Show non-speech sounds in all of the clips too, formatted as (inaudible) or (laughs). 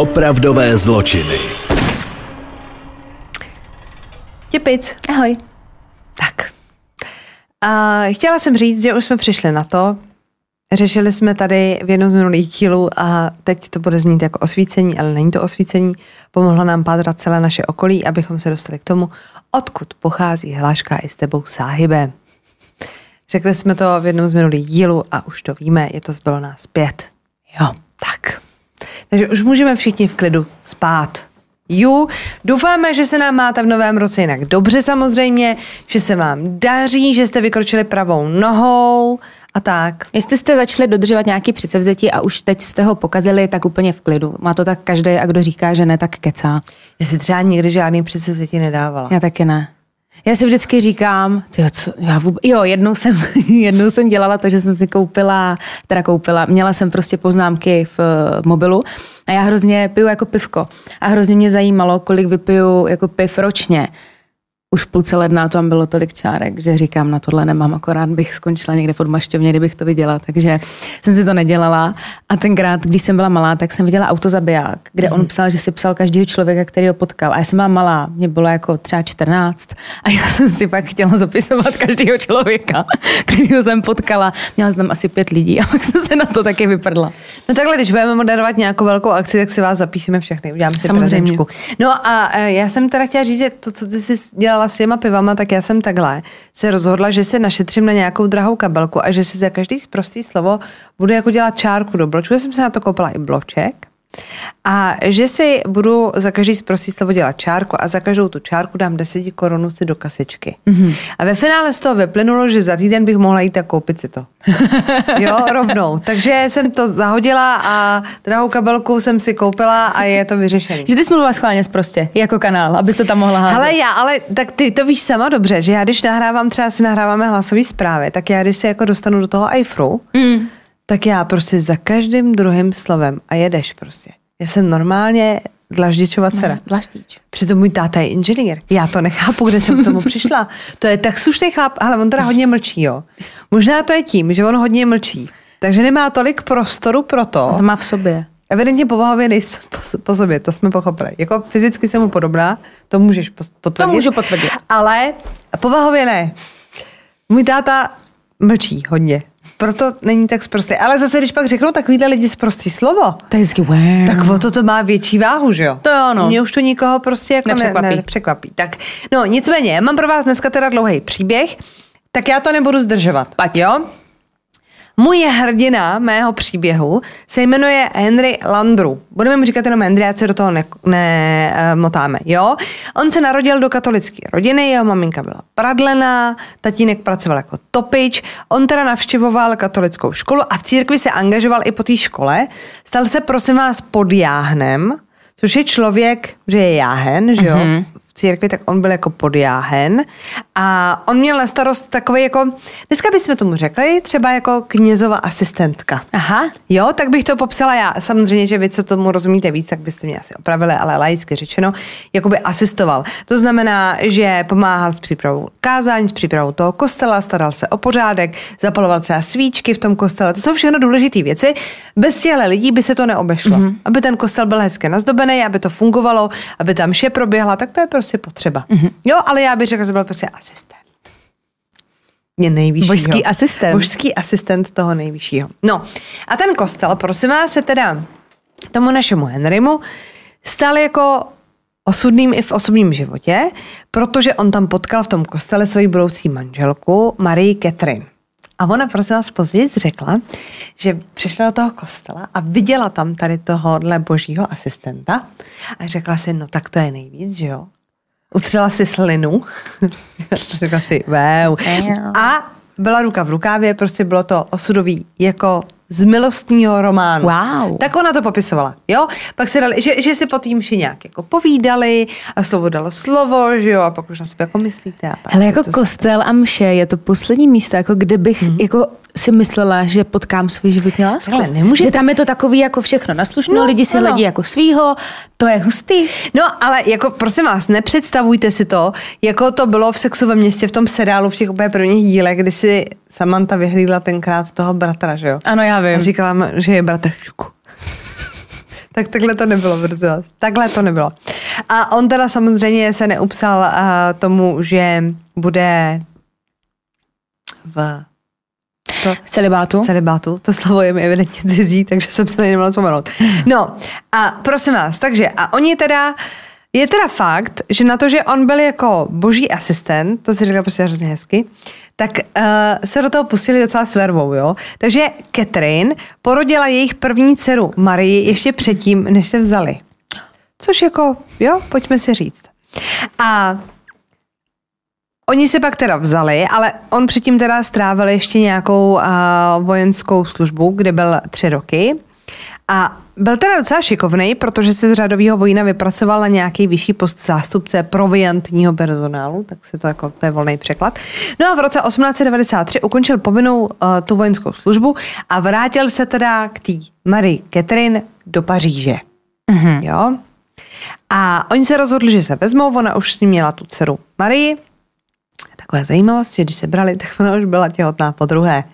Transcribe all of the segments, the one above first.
Opravdové zločiny. Těpic. Ahoj. Tak. A chtěla jsem říct, že už jsme přišli na to, Řešili jsme tady v jednom z minulých dílů a teď to bude znít jako osvícení, ale není to osvícení. Pomohlo nám pátrat celé naše okolí, abychom se dostali k tomu, odkud pochází hláška i s tebou sáhybem. Řekli jsme to v jednom z minulých dílů a už to víme, je to zbylo nás pět. Jo, tak. Takže už můžeme všichni v klidu spát. Ju, doufáme, že se nám máte v novém roce jinak dobře samozřejmě, že se vám daří, že jste vykročili pravou nohou a tak. Jestli jste začali dodržovat nějaký předsevzetí a už teď jste ho pokazili, tak úplně v klidu. Má to tak každý a kdo říká, že ne, tak kecá. Já si třeba nikdy žádný předsevzetí nedávala. Já taky ne. Já si vždycky říkám, tyjo, co, já vůbec, jo, jednou jsem, (laughs) jednou jsem dělala to, že jsem si koupila, teda koupila, měla jsem prostě poznámky v uh, mobilu a já hrozně piju jako pivko. A hrozně mě zajímalo, kolik vypiju jako piv ročně už v půlce ledna tam bylo tolik čárek, že říkám, na tohle nemám, akorát bych skončila někde v odmašťovně, kdybych to viděla, takže jsem si to nedělala. A tenkrát, když jsem byla malá, tak jsem viděla autozabiják, kde mm-hmm. on psal, že si psal každého člověka, který ho potkal. A já jsem byla malá, mě bylo jako třeba 14 a já jsem si pak chtěla zapisovat každého člověka, (laughs) kterého jsem potkala. Měla jsem tam asi pět lidí a pak jsem se na to taky vyprdla. No takhle, když budeme moderovat nějakou velkou akci, tak si vás zapíšeme všechny, uděláme si Samozřejmě. No a e, já jsem teda chtěla říct, že to, co ty jsi dělala s těma pivama, tak já jsem takhle se rozhodla, že si našetřím na nějakou drahou kabelku a že si za každý prostý slovo budu jako dělat čárku do bločku. Já jsem se na to koupila i bloček. A že si budu za každý prostý slovo dělat čárku a za každou tu čárku dám 10 korunů si do kasičky. Mm-hmm. A ve finále z toho vyplynulo, že za týden bych mohla jít a koupit si to. (laughs) jo, rovnou. Takže jsem to zahodila a drahou kabelku jsem si koupila a je to vyřešené. Že ty jsi mluvila schválně prostě, jako kanál, abyste tam mohla házet. Ale já, ale tak ty to víš sama dobře, že já když nahrávám, třeba si nahráváme hlasové zprávy, tak já když se jako dostanu do toho iFru, mm. Tak já prostě za každým druhým slovem a jedeš prostě. Já jsem normálně dlaždičova dcera. Ne, dlaždič. Přitom můj táta je inženýr. Já to nechápu, kde jsem k tomu přišla. To je tak slušný chlap, ale on teda hodně mlčí, jo. Možná to je tím, že on hodně mlčí. Takže nemá tolik prostoru pro to. To má v sobě. Evidentně povahově nejsme po, po sobě, to jsme pochopili. Jako fyzicky jsem mu podobná, to můžeš potvrdit. To můžu potvrdit. Ale povahově ne. Můj táta mlčí hodně. Proto není tak zprostý. Ale zase, když pak řeknou takovýhle lidi zprostý slovo, To je vždycky wow. tak o to to má větší váhu, že jo? To jo, no. Mě už to nikoho prostě jako Nepřekvapí. Ne, ne, nepřekvapí. Tak, no nicméně, mám pro vás dneska teda dlouhý příběh, tak já to nebudu zdržovat. Pať. Jo? Můj hrdina mého příběhu se jmenuje Henry Landru. Budeme mu říkat jenom Henry, ať se do toho nemotáme. Ne, jo? On se narodil do katolické rodiny, jeho maminka byla pradlená, tatínek pracoval jako topič, on teda navštěvoval katolickou školu a v církvi se angažoval i po té škole. Stal se prosím vás podjáhnem, což je člověk, že je jáhen, že jo, mm-hmm. Církvi, tak on byl jako podjáhen a on měl na starost takový jako, dneska bychom tomu řekli, třeba jako knězova asistentka. Aha. Jo, tak bych to popsala já. Samozřejmě, že vy, co tomu rozumíte víc, tak byste mě asi opravili, ale laicky řečeno, jakoby asistoval. To znamená, že pomáhal s přípravou kázání, s přípravou toho kostela, staral se o pořádek, zapaloval třeba svíčky v tom kostele. To jsou všechno důležité věci. Bez těchto lidí by se to neobešlo. Mm-hmm. Aby ten kostel byl hezky nazdobený, aby to fungovalo, aby tam vše proběhla, tak to je prostě potřeba. Mm-hmm. Jo, ale já bych řekla, že to byl prostě asistent. Je nejvyššího. Božský asistent. Božský asistent toho nejvyššího. No a ten kostel, prosím vás, se teda tomu našemu Henrymu stal jako osudným i v osobním životě, protože on tam potkal v tom kostele svoji budoucí manželku Marie Catherine. A ona prosím vás později řekla, že přišla do toho kostela a viděla tam tady tohohle božího asistenta a řekla si, no tak to je nejvíc, že jo? Utřela si slinu, (laughs) řekla si, wow. A byla ruka v rukávě, prostě bylo to osudový jako z milostního románu. Wow. Tak ona to popisovala, jo? Pak si dali, že, že si po tým vši nějak jako povídali a slovo dalo slovo, že jo? A pak už na sebe jako myslíte. A tak. Hele, jako to, kostel a mše je to poslední místo, jako kde bych mm-hmm. jako si myslela, že potkám svůj životní lásku. Takhle, nemůžete- Že tam je to takový jako všechno naslušno, No, lidi si ano. hledí jako svýho, to je hustý. No, ale jako prosím vás, nepředstavujte si to, jako to bylo v Sexovém městě v tom seriálu v těch úplně prvních dílech, kdy si Samantha vyhlídla tenkrát toho bratra, že jo? Ano, já A vím. říkala, mu, že je bratr. (laughs) Tak takhle to nebylo, brzo. Takhle to nebylo. A on teda samozřejmě se neupsal uh, tomu, že bude v to, celibátu. Celibátu, to slovo je mi evidentně cizí, takže jsem se nemohla vzpomenout. No a prosím vás, takže a oni teda, je teda fakt, že na to, že on byl jako boží asistent, to si říkala prostě hrozně hezky, tak uh, se do toho pustili docela s vervou, jo. Takže Catherine porodila jejich první dceru Marii ještě předtím, než se vzali. Což jako, jo, pojďme si říct. A Oni se pak teda vzali, ale on předtím teda strávil ještě nějakou uh, vojenskou službu, kde byl tři roky. A byl teda docela šikovný, protože se z řadového vojína vypracoval na nějaký vyšší post zástupce proviantního personálu, tak se to jako, to je volný překlad. No a v roce 1893 ukončil povinnou uh, tu vojenskou službu a vrátil se teda k té Marie Catherine do Paříže. Mm-hmm. Jo? A oni se rozhodli, že se vezmou, ona už s ním měla tu dceru Marie. Taková zajímavost, že když se brali, (laughs) tak ona už byla těhotná po druhé.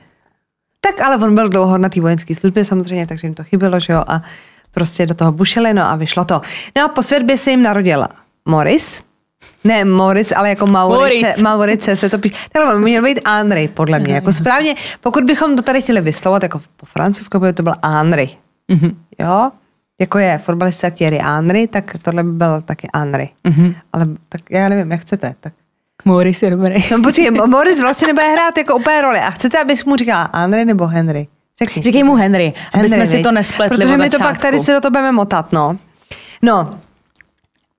Tak ale on byl dlouho na té vojenské službě samozřejmě, takže jim to chybělo, že jo, a prostě do toho bušili, no a vyšlo to. No a po světbě se jim narodil Morris, ne Morris, ale jako Maurice, (laughs) Maurice se to píše. Takhle měl být Henry, podle mě. Jako správně, pokud bychom to tady chtěli vyslovat, jako po francouzsku by to byl Henry. Mm-hmm. Jo? Jako je fotbalista Thierry Henry, tak tohle by byl taky Henry. Mm-hmm. Ale tak já nevím, jak chcete. Tak Morris je dobrý. No počkej, Morris vlastně nebude hrát jako úplně roli. A chcete, abys mu říkal Henry nebo Henry? Řekni. Říkej mu Henry, aby Henry, jsme si to nespletli Protože my to pak tady se do toho budeme motat, no. No.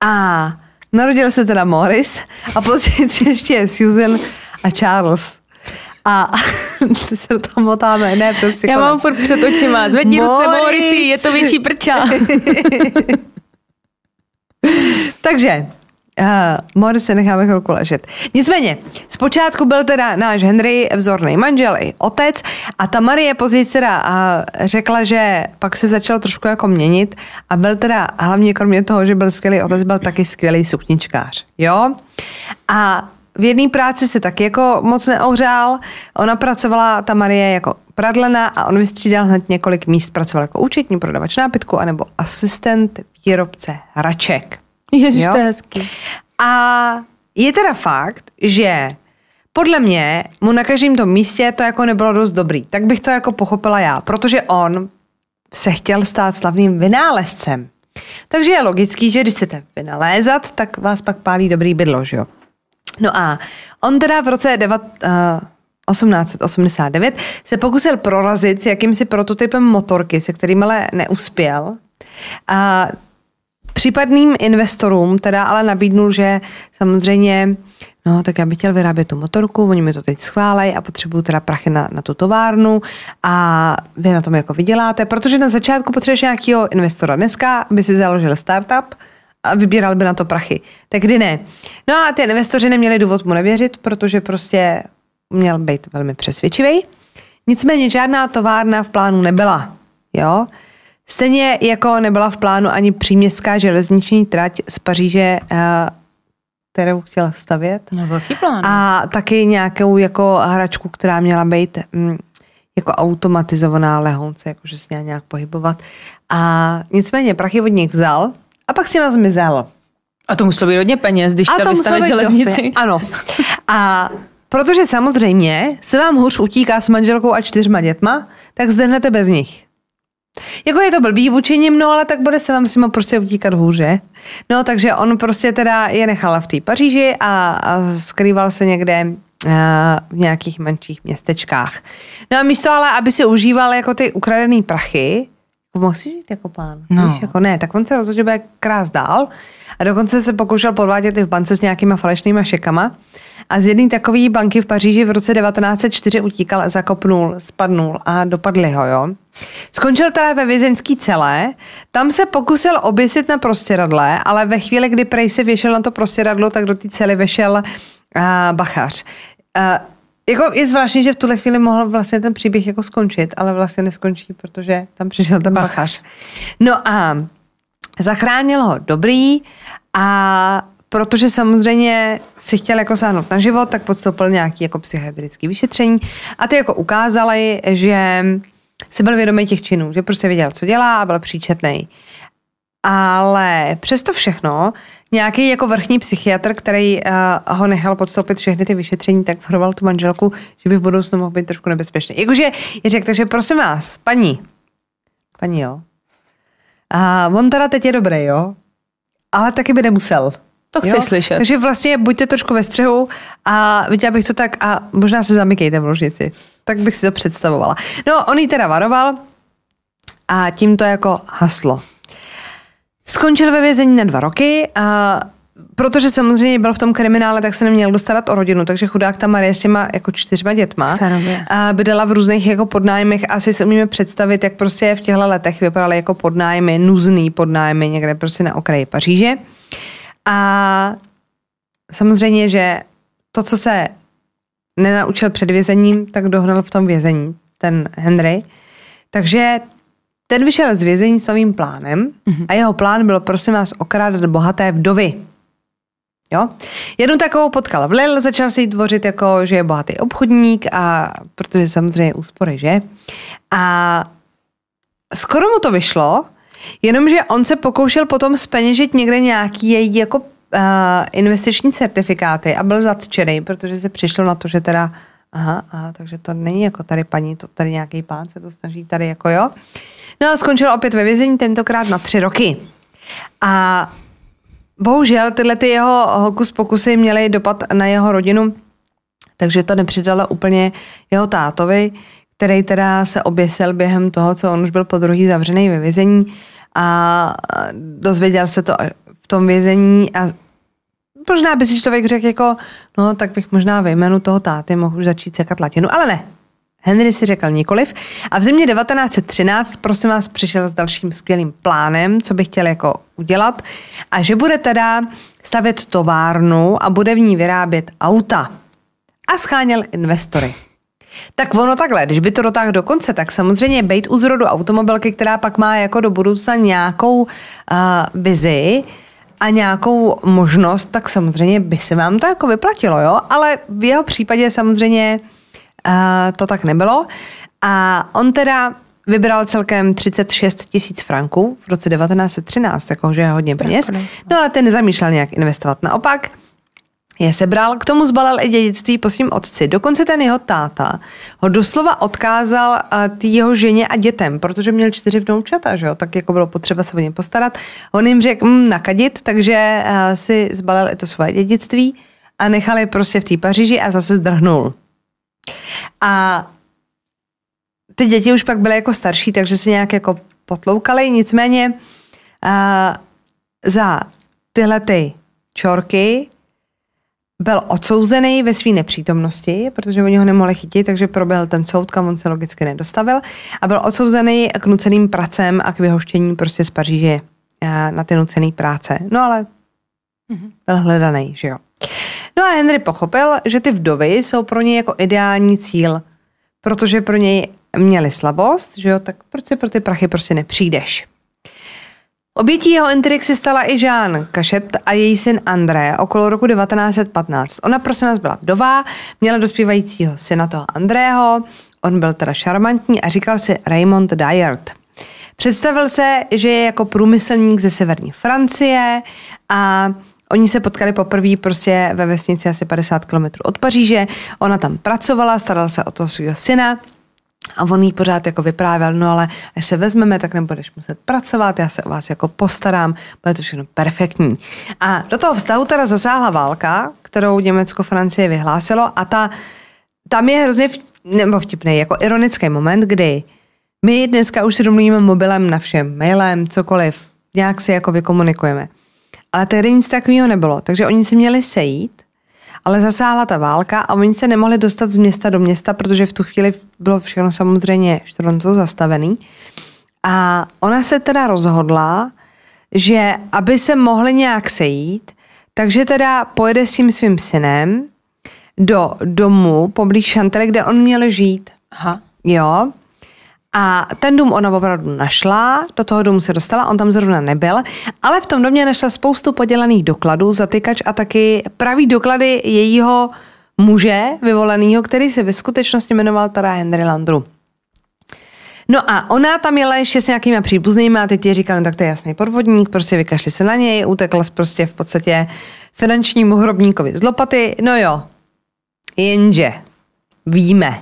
A narodil se teda Morris a později (laughs) ještě Susan a Charles. A (laughs) ty se do toho motáme, ne, prostě Já mám furt před očima, zvedni Morris. ruce, Morrissy, je to větší prča. (laughs) Takže, Uh, Morris se necháme chvilku ležet. Nicméně, zpočátku byl teda náš Henry vzorný manžel i otec a ta Marie později teda uh, řekla, že pak se začal trošku jako měnit a byl teda hlavně kromě toho, že byl skvělý otec, byl taky skvělý sukničkář. Jo? A v jedné práci se taky jako moc neohřál. Ona pracovala, ta Marie, jako pradlena a on vystřídal hned několik míst. Pracoval jako účetní prodavač nápitku anebo asistent výrobce hraček. Ježiš, jo? to je hezký. A je teda fakt, že podle mě mu na každém tom místě to jako nebylo dost dobrý. Tak bych to jako pochopila já, protože on se chtěl stát slavným vynálezcem. Takže je logický, že když chcete vynalézat, tak vás pak pálí dobrý bydlo, že jo? No a on teda v roce 9, uh, 1889 se pokusil prorazit s jakýmsi prototypem motorky, se kterým ale neuspěl. A případným investorům teda ale nabídnul, že samozřejmě No, tak já bych chtěl vyrábět tu motorku, oni mi to teď schválejí a potřebuju teda prachy na, na tu továrnu a vy na tom jako vyděláte, protože na začátku potřebuješ nějakého investora. Dneska by si založil startup a vybíral by na to prachy. Tak kdy ne? No a ty investoři neměli důvod mu nevěřit, protože prostě měl být velmi přesvědčivý. Nicméně žádná továrna v plánu nebyla. Jo? Stejně jako nebyla v plánu ani příměstská železniční trať z Paříže, eh, kterou chtěla stavět. No, velký plán. A taky nějakou jako hračku, která měla být mm, jako automatizovaná lehonce, jakože se měla nějak pohybovat. A nicméně prachy od nich vzal a pak si vás zmizel. A to muselo být hodně peněz, když chtěl vystavit železnici. Ano. (laughs) A protože samozřejmě se vám hůř utíká s manželkou a čtyřma dětma, tak zdehnete bez nich. Jako je to blbý vůči nim, no ale tak bude se vám s nimi prostě utíkat hůře. No takže on prostě teda je nechal v té Paříži a, a skrýval se někde v nějakých menších městečkách. No a místo ale, aby si užíval jako ty ukradené prachy, jako mohl si žít jako pán. No. Víš, jako ne, tak on se rozhodl, že bude krás dál a dokonce se pokoušel podvádět i v bance s nějakýma falešnýma šekama. A z jedné takové banky v Paříži v roce 1904 utíkal, zakopnul, spadnul a dopadli ho, jo. Skončil teda ve vězeňský celé, tam se pokusil oběsit na prostěradle, ale ve chvíli, kdy prej se věšel na to prostěradlo, tak do té cely vešel uh, bachař. Uh, jako je zvláštní, že v tuhle chvíli mohl vlastně ten příběh jako skončit, ale vlastně neskončí, protože tam přišel ten bachař. No a zachránil ho dobrý a protože samozřejmě si chtěl jako sáhnout na život, tak podstoupil nějaký jako psychiatrický vyšetření a ty jako ukázali, že si byl vědomý těch činů, že prostě věděl, co dělá byl příčetný. Ale přesto všechno, nějaký jako vrchní psychiatr, který uh, ho nechal podstoupit všechny ty vyšetření, tak varoval tu manželku, že by v budoucnu mohl být trošku nebezpečný. Jakože je řekl, takže prosím vás, paní, paní jo, a on teda teď je dobrý, jo, ale taky by nemusel. To jo? slyšet. Takže vlastně buďte trošku ve střehu a viděla bych to tak a možná se zamykejte v ložnici. Tak bych si to představovala. No, on jí teda varoval a tím to jako haslo. Skončil ve vězení na dva roky a protože samozřejmě byl v tom kriminále, tak se neměl dostarat o rodinu, takže chudák ta Marie s těma jako čtyřma dětma a bydlela v různých jako podnájmech. Asi si umíme představit, jak prostě v těchto letech vypadaly jako podnájmy, nuzný podnájmy někde prostě na okraji Paříže. A samozřejmě, že to, co se nenaučil před vězením, tak dohnal v tom vězení, ten Henry. Takže ten vyšel z vězení s novým plánem mm-hmm. a jeho plán byl, prosím vás, okrádat bohaté vdovy. Jo? Jednu takovou potkal v Lille, začal si jí tvořit jako, že je bohatý obchodník a protože samozřejmě úspory, že? A skoro mu to vyšlo, jenomže on se pokoušel potom speněžit někde nějaký její jako uh, investiční certifikáty a byl zatčený, protože se přišlo na to, že teda aha, aha, takže to není jako tady paní, to tady nějaký pán se to snaží tady jako jo. No a skončil opět ve vězení, tentokrát na tři roky. A bohužel tyhle ty jeho hokus pokusy měly dopad na jeho rodinu, takže to nepřidalo úplně jeho tátovi, který teda se oběsil během toho, co on už byl po druhý zavřený ve vězení a dozvěděl se to v tom vězení a možná by si člověk řekl jako, no tak bych možná ve jménu toho táty mohl už začít sekat latinu, ale ne. Henry si řekl nikoliv a v zimě 1913 prosím vás přišel s dalším skvělým plánem, co by chtěl jako udělat a že bude teda stavět továrnu a bude v ní vyrábět auta. A scháněl investory. Tak ono takhle, když by to dotáhl do konce, tak samozřejmě být u zrodu automobilky, která pak má jako do budoucna nějakou uh, vizi a nějakou možnost, tak samozřejmě by se vám to jako vyplatilo, jo? Ale v jeho případě samozřejmě uh, to tak nebylo. A on teda vybral celkem 36 tisíc franků v roce 1913, jakože je hodně peněz. No ale ten nezamýšlel nějak investovat. Naopak, je sebral, k tomu zbalil i dědictví po svým otci. Dokonce ten jeho táta ho doslova odkázal uh, tý jeho ženě a dětem, protože měl čtyři vnoučata, že jo? tak jako bylo potřeba se o ně postarat. On jim řekl mm, nakadit, takže uh, si zbalil i to svoje dědictví a nechal je prostě v té Paříži a zase zdrhnul. A ty děti už pak byly jako starší, takže se nějak jako potloukali, nicméně uh, za tyhle ty čorky byl odsouzený ve své nepřítomnosti, protože oni ho nemohli chytit, takže proběhl ten soud, kam on se logicky nedostavil a byl odsouzený k nuceným pracem a k vyhoštění prostě z Paříže eh, na ty nucené práce. No ale byl hledaný, že jo. No a Henry pochopil, že ty vdovy jsou pro něj jako ideální cíl, protože pro něj měli slabost, že jo, tak proč si pro ty prachy prostě nepřijdeš? Obětí jeho intrik se stala i Jean Kašet a její syn André okolo roku 1915. Ona prosím nás byla vdová, měla dospívajícího syna toho Andrého, on byl teda šarmantní a říkal si Raymond Dyer. Představil se, že je jako průmyslník ze severní Francie a Oni se potkali poprvé prostě ve vesnici asi 50 km od Paříže. Ona tam pracovala, starala se o toho svého syna. A on jí pořád jako vyprávěl, no ale až se vezmeme, tak nebudeš muset pracovat, já se o vás jako postarám, bude to všechno perfektní. A do toho vztahu teda zasáhla válka, kterou Německo-Francie vyhlásilo a ta, tam je hrozně v, nebo vtipný, jako ironický moment, kdy my dneska už si domluvíme mobilem na všem, mailem, cokoliv, nějak si jako vykomunikujeme. Ale tehdy nic takového nebylo, takže oni si měli sejít ale zasáhla ta válka a oni se nemohli dostat z města do města, protože v tu chvíli bylo všechno samozřejmě štronco zastavený. A ona se teda rozhodla, že aby se mohli nějak sejít, takže teda pojede s tím svým synem do domu poblíž Šantele, kde on měl žít. Aha. Jo. A ten dům ona opravdu našla, do toho domu se dostala, on tam zrovna nebyl, ale v tom domě našla spoustu podělaných dokladů, zatykač a taky pravý doklady jejího muže vyvoleného, který se ve skutečnosti jmenoval teda Henry Landru. No a ona tam jela ještě s nějakýma příbuznými a teď ti říkala, no tak to je jasný podvodník, prostě vykašli se na něj, utekla prostě v podstatě finančnímu hrobníkovi z lopaty, no jo, jenže víme,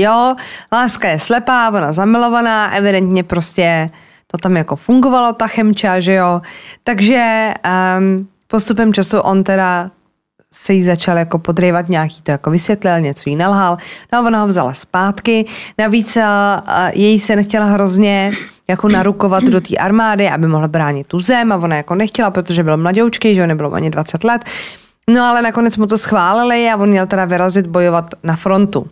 jo, láska je slepá, ona zamilovaná, evidentně prostě to tam jako fungovalo, ta chemča, že jo, takže um, postupem času on teda se jí začal jako podrývat, nějaký to jako vysvětlil, něco jí nalhal. No a ona ho vzala zpátky. Navíc uh, její se nechtěla hrozně jako narukovat do té armády, aby mohla bránit tu zem a ona jako nechtěla, protože byl mladoučký, že jo, nebylo ani 20 let. No ale nakonec mu to schválili a on měl teda vyrazit bojovat na frontu.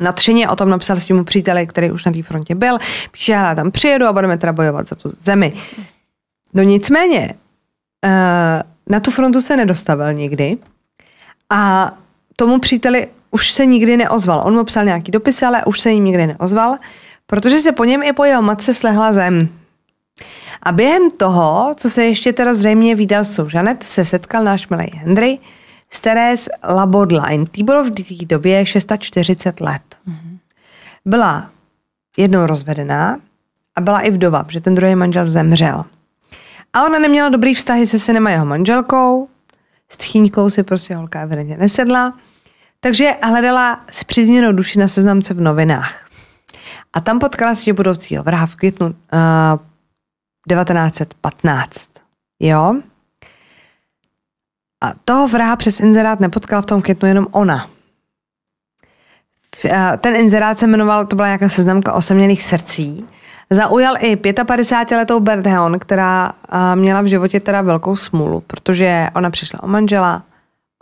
Natřeně o tom napsal svému příteli, který už na té frontě byl. Píše, já tam přijedu a budeme teda bojovat za tu zemi. No nicméně, uh, na tu frontu se nedostavil nikdy a tomu příteli už se nikdy neozval. On mu psal nějaký dopisy, ale už se jim nikdy neozval, protože se po něm i po jeho matce slehla zem. A během toho, co se ještě teda zřejmě vydal s Žanet, se setkal náš milý Henry s Teres Labodline. Tý bylo v té době 640 let. Mm-hmm. Byla jednou rozvedená a byla i vdova, že ten druhý manžel zemřel. A ona neměla dobrý vztahy se synem a jeho manželkou, s tchýňkou si prostě holka evidentně nesedla, takže hledala zpřízněnou duši na seznamce v novinách. A tam potkala svě budoucího vraha v květnu uh, 1915. Jo? A toho vraha přes inzerát nepotkala v tom květnu jenom ona. Ten inzerát se jmenoval, to byla nějaká seznamka osamělých srdcí Zaujal i 55-letou Bertheon, která měla v životě teda velkou smůlu, protože ona přišla o manžela,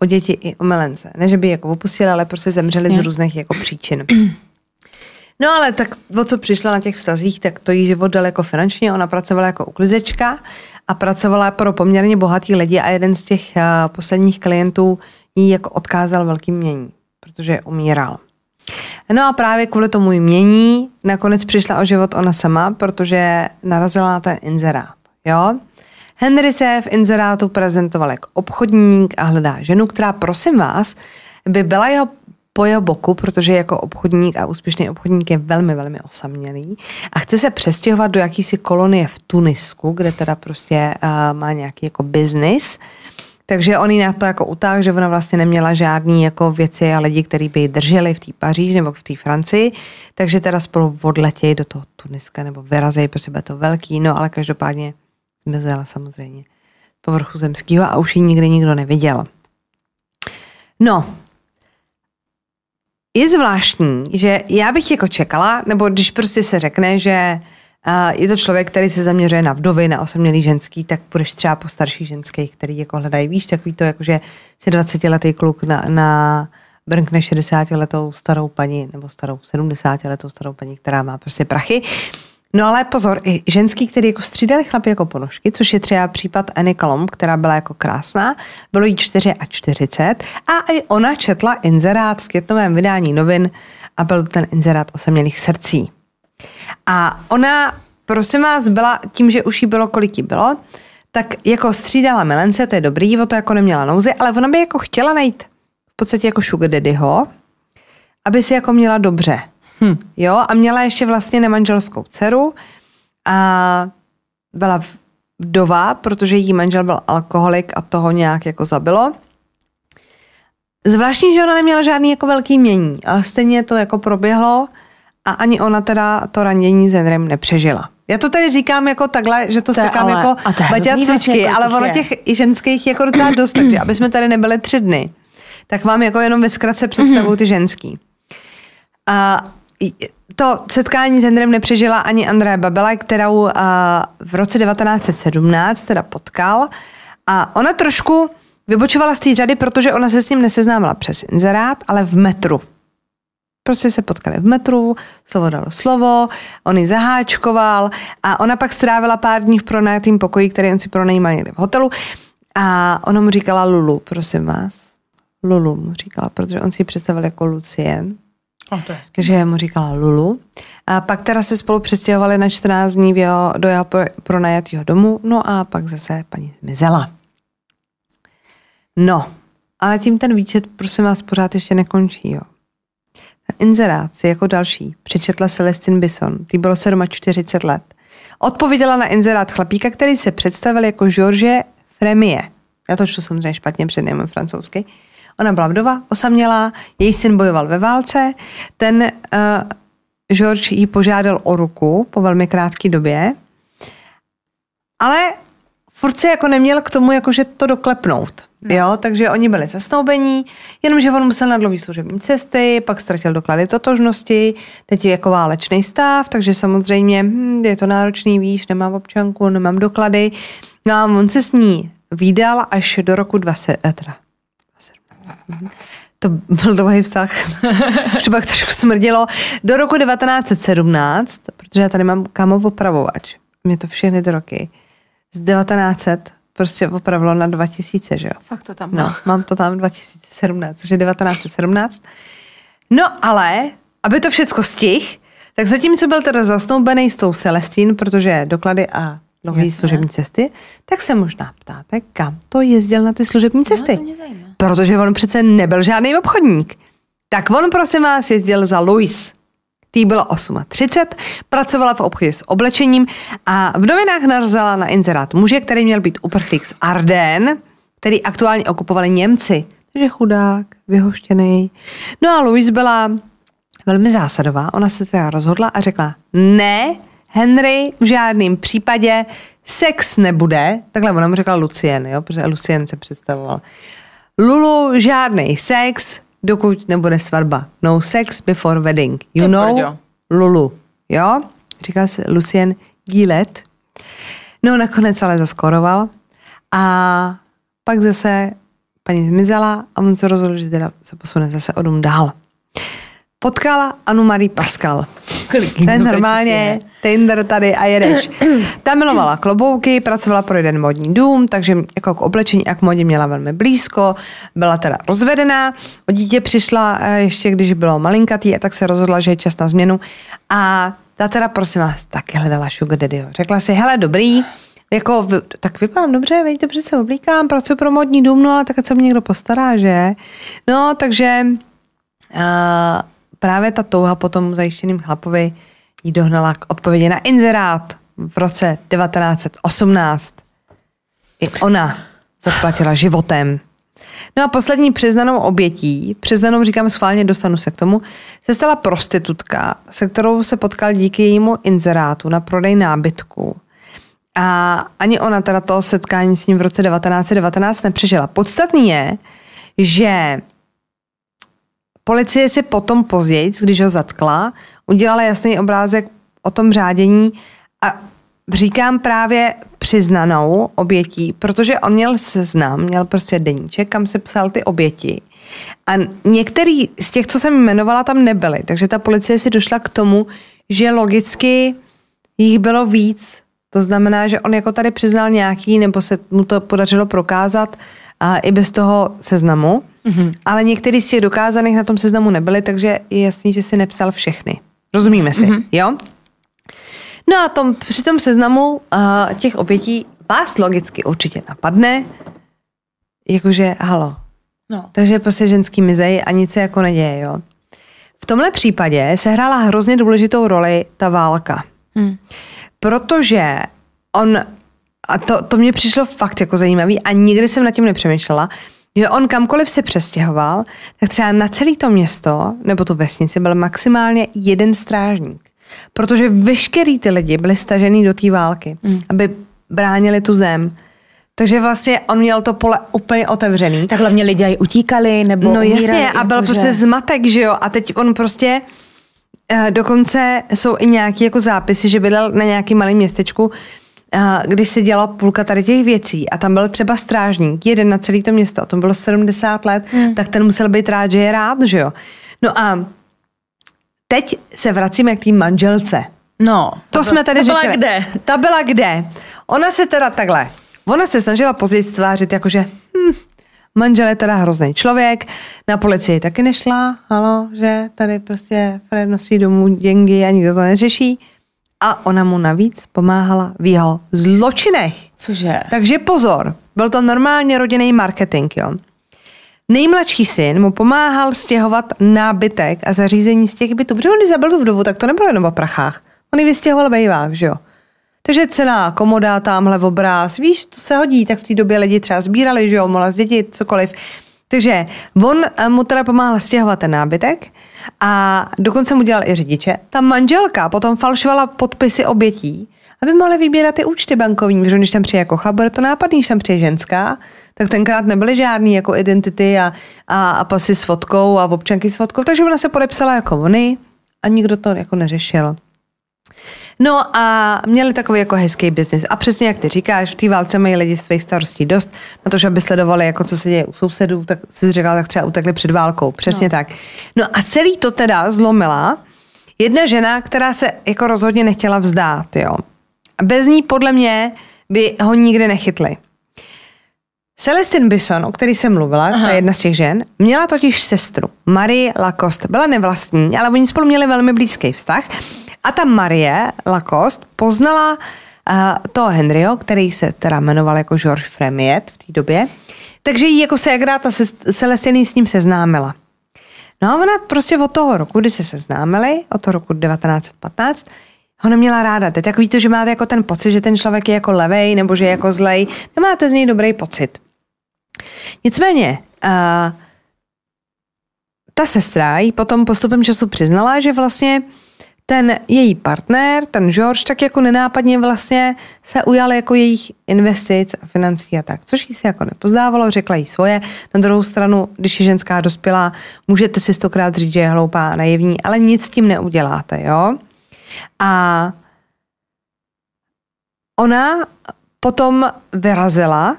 o děti i o milence. Ne, že by jako opustila, ale prostě zemřeli z různých jako příčin. No ale tak o co přišla na těch vztazích, tak to jí život dal jako finančně. Ona pracovala jako uklizečka a pracovala pro poměrně bohatý lidi a jeden z těch posledních klientů jí jako odkázal velký mění, protože umíral. No a právě kvůli tomu jmění nakonec přišla o život ona sama, protože narazila na ten inzerát. Jo? Henry se v inzerátu prezentoval jako obchodník a hledá ženu, která, prosím vás, by byla jeho po jeho boku, protože jako obchodník a úspěšný obchodník je velmi, velmi osamělý a chce se přestěhovat do jakýsi kolonie v Tunisku, kde teda prostě uh, má nějaký jako biznis. Takže on na to jako utáhl, že ona vlastně neměla žádný jako věci a lidi, kteří by ji drželi v té Paříži nebo v té Francii, takže teda spolu odletějí do toho Tuniska nebo vyrazejí, prostě bude to velký, no ale každopádně zmizela samozřejmě z povrchu zemského a už ji nikdy nikdo neviděl. No, je zvláštní, že já bych jako čekala, nebo když prostě se řekne, že je to člověk, který se zaměřuje na vdovy, na osamělý ženský, tak budeš třeba po starší ženských, který jako hledají, víš, takový to, jakože si 20 letý kluk na, na brnkne 60 letou starou paní, nebo starou 70 letou starou paní, která má prostě prachy. No ale pozor, i ženský, který jako střídali chlapy jako ponožky, což je třeba případ Anny Colom, která byla jako krásná, bylo jí 4 a 40 a i ona četla inzerát v květnovém vydání novin a byl to ten inzerát osamělých srdcí. A ona, prosím vás, byla tím, že už jí bylo, kolik jí bylo, tak jako střídala milence, to je dobrý, o to jako neměla nouzy, ale ona by jako chtěla najít v podstatě jako sugar daddyho, aby si jako měla dobře. Hm. Jo, a měla ještě vlastně nemanželskou dceru a byla vdova, protože jí manžel byl alkoholik a toho nějak jako zabilo. Zvláštní, že ona neměla žádný jako velký mění, ale stejně to jako proběhlo a ani ona teda to ranění s Henrym nepřežila. Já to tady říkám jako takhle, že to, to sekám jako baťa cvičky, ale ono těch i ženských jako docela dost, takže aby jsme tady nebyli tři dny, tak vám jako jenom ve zkratce představu mhm. ty ženský. A to setkání s Hendrem nepřežila ani Andrea Babela, kterou v roce 1917 teda potkal. A ona trošku vybočovala z té řady, protože ona se s ním neseznámila přes inzerát, ale v metru. Prostě se potkali v metru, slovo dalo slovo, on ji zaháčkoval a ona pak strávila pár dní v pronajatým pokoji, který on si pronajímal někde v hotelu a ona mu říkala Lulu, prosím vás. Lulu mu říkala, protože on si ji představil jako Lucien. Oh, takže mu říkala Lulu. A pak teda se spolu přestěhovali na 14 dní jeho, do jeho pronajatého domu, no a pak zase paní zmizela. No, ale tím ten výčet, prosím vás, pořád ještě nekončí, jo. inzerát si jako další přečetla Celestin Bison, tý bylo 47 let. Odpověděla na inzerát chlapíka, který se představil jako George Fremie. Já to čtu samozřejmě špatně, před francouzsky. Ona byla vdova, osamělá, její syn bojoval ve válce, ten uh, George jí požádal o ruku po velmi krátké době, ale furt se jako neměl k tomu jakože to doklepnout. No. Jo, takže oni byli zasnoubení, jenomže on musel na dlouhý služební cesty, pak ztratil doklady totožnosti, teď je jako válečný stav, takže samozřejmě hm, je to náročný, víš, nemám občanku, nemám doklady. No a on se s ní výdal až do roku 20, eh, teda, 2017. To byl dlouhý vztah, (laughs) už to pak trošku smrdilo. Do roku 1917, protože já tady mám kamo opravovač. Mě to všechny ty roky. Z 1900 prostě opravilo na 2000, že jo? Fakt to tam má. No, mám to tam 2017, takže 1917. No ale, aby to všecko stih, tak zatímco byl teda zasnoubený s tou Celestín, protože doklady a dlouhé služební cesty, tak se možná ptáte, kam to jezdil na ty služební cesty. No, to. Protože on přece nebyl žádný obchodník. Tak on, prosím vás, jezdil za Louis. Tý bylo 38, pracovala v obchodě s oblečením a v novinách narazila na inzerát muže, který měl být uprchlík z Arden, který aktuálně okupovali Němci. Takže chudák, vyhoštěný. No a Louise byla velmi zásadová. Ona se teda rozhodla a řekla, ne, Henry v žádném případě sex nebude. Takhle ona mu řekla Lucien, jo, protože Lucien se představoval. Lulu, žádný sex, dokud nebude svatba. No sex before wedding. You To know? Lulu. Jo? Říká se Lucien Gillet. No nakonec ale zaskoroval. A pak zase paní zmizela a on se rozhodl, že teda se posune zase o dům dál. Potkala Anu Marie Pascal. Ten normálně Tinder tady a jedeš. Ta milovala klobouky, pracovala pro jeden modní dům, takže jako k oblečení a k modě měla velmi blízko. Byla teda rozvedená, o dítě přišla eh, ještě, když bylo malinkatý a tak se rozhodla, že je čas na změnu. A ta teda, prosím vás, taky hledala sugar daddyho. Řekla si, hele, dobrý, jako, tak vypadám dobře, veď dobře se oblíkám, pracuji pro modní dům, no ale tak se mě někdo postará, že? No, takže uh, právě ta touha po tom zajištěným chlapovi jí dohnala k odpovědi na inzerát v roce 1918. I ona zaplatila životem. No a poslední přiznanou obětí, přiznanou říkám schválně, dostanu se k tomu, se stala prostitutka, se kterou se potkal díky jejímu inzerátu na prodej nábytku. A ani ona teda to setkání s ním v roce 1919 nepřežila. Podstatný je, že policie si potom později, když ho zatkla, udělala jasný obrázek o tom řádění a říkám právě přiznanou obětí, protože on měl seznam, měl prostě deníček, kam se psal ty oběti. A některý z těch, co jsem jmenovala, tam nebyly. Takže ta policie si došla k tomu, že logicky jich bylo víc. To znamená, že on jako tady přiznal nějaký, nebo se mu to podařilo prokázat a i bez toho seznamu. Mm-hmm. Ale některý z těch dokázaných na tom seznamu nebyly, takže je jasný, že si nepsal všechny. Rozumíme si, mm-hmm. jo? No a tom, při tom seznamu uh, těch obětí vás logicky určitě napadne, jakože halo. No. Takže prostě ženský mizej a nic se jako neděje, jo. V tomhle případě se hrála hrozně důležitou roli ta válka. Hmm. Protože on, a to, to mě přišlo fakt jako zajímavý a nikdy jsem nad tím nepřemýšlela, že on kamkoliv se přestěhoval, tak třeba na celé to město nebo tu vesnici byl maximálně jeden strážník. Protože veškerý ty lidi byli stažený do té války, mm. aby bránili tu zem. Takže vlastně on měl to pole úplně otevřený. Tak hlavně lidi aj utíkali, nebo No jasně, umírali, a byl jakože- prostě zmatek, že jo, a teď on prostě, eh, dokonce jsou i nějaký jako zápisy, že bydlel na nějakém malém městečku, když se dělala půlka tady těch věcí a tam byl třeba strážník, jeden na celé to město, a to bylo 70 let, hmm. tak ten musel být rád, že je rád, že jo. No a teď se vracíme k té manželce. No, To, to jsme tady byla řešili. kde? Ta byla kde? Ona se teda takhle, ona se snažila později stvářit jakože hm, manžel je teda hrozný člověk, na policii taky nešla, halo, že tady prostě Fred nosí domů děngy a nikdo to neřeší. A ona mu navíc pomáhala v jeho zločinech. Cože? Takže pozor, byl to normálně rodinný marketing, jo. nejmladší syn mu pomáhal stěhovat nábytek a zařízení z těch bytů. Protože on, když zabil tu vdovu, tak to nebylo jenom o prachách. On ji vystěhoval bejvák, že jo. Takže cená komoda, tamhle v obráz, víš, to se hodí, tak v té době lidi třeba sbírali, že jo, mohla zdětit, cokoliv. Takže on eh, mu teda pomáhal stěhovat ten nábytek a dokonce mu dělal i řidiče. Ta manželka potom falšovala podpisy obětí, aby mohla vybírat ty účty bankovní, protože když tam přijde jako chlap, bude to nápadný, když tam přijde ženská, tak tenkrát nebyly žádný jako identity a, a, a pasy s fotkou a občanky s fotkou, takže ona se podepsala jako oni a nikdo to jako neřešil. No a měli takový jako hezký biznis. A přesně jak ty říkáš, v té válce mají lidi svých starostí dost. Na to, že aby sledovali, jako co se děje u sousedů, tak si říkala, tak třeba utekli před válkou. Přesně no. tak. No a celý to teda zlomila jedna žena, která se jako rozhodně nechtěla vzdát, jo. A bez ní podle mě by ho nikdy nechytli. Celestin Bison, o který jsem mluvila, Aha. ta jedna z těch žen, měla totiž sestru, Marie Lacoste. Byla nevlastní, ale oni spolu měli velmi blízký vztah. A ta Marie Lacoste poznala uh, toho Henryho, který se teda jmenoval jako George Fremiet v té době. Takže jí jako ségra ta Celestiny s ním seznámila. No a ona prostě od toho roku, kdy se seznámili, od toho roku 1915, ho neměla ráda. Je takový to, že máte jako ten pocit, že ten člověk je jako levej nebo že je jako zlej. Nemáte z něj dobrý pocit. Nicméně, uh, ta sestra jí potom postupem času přiznala, že vlastně ten její partner, ten George, tak jako nenápadně vlastně se ujal jako jejich investic a financí a tak, což jí se jako nepozdávalo, řekla jí svoje. Na druhou stranu, když je ženská dospělá, můžete si stokrát říct, že je hloupá a naivní, ale nic s tím neuděláte, jo. A ona potom vyrazila,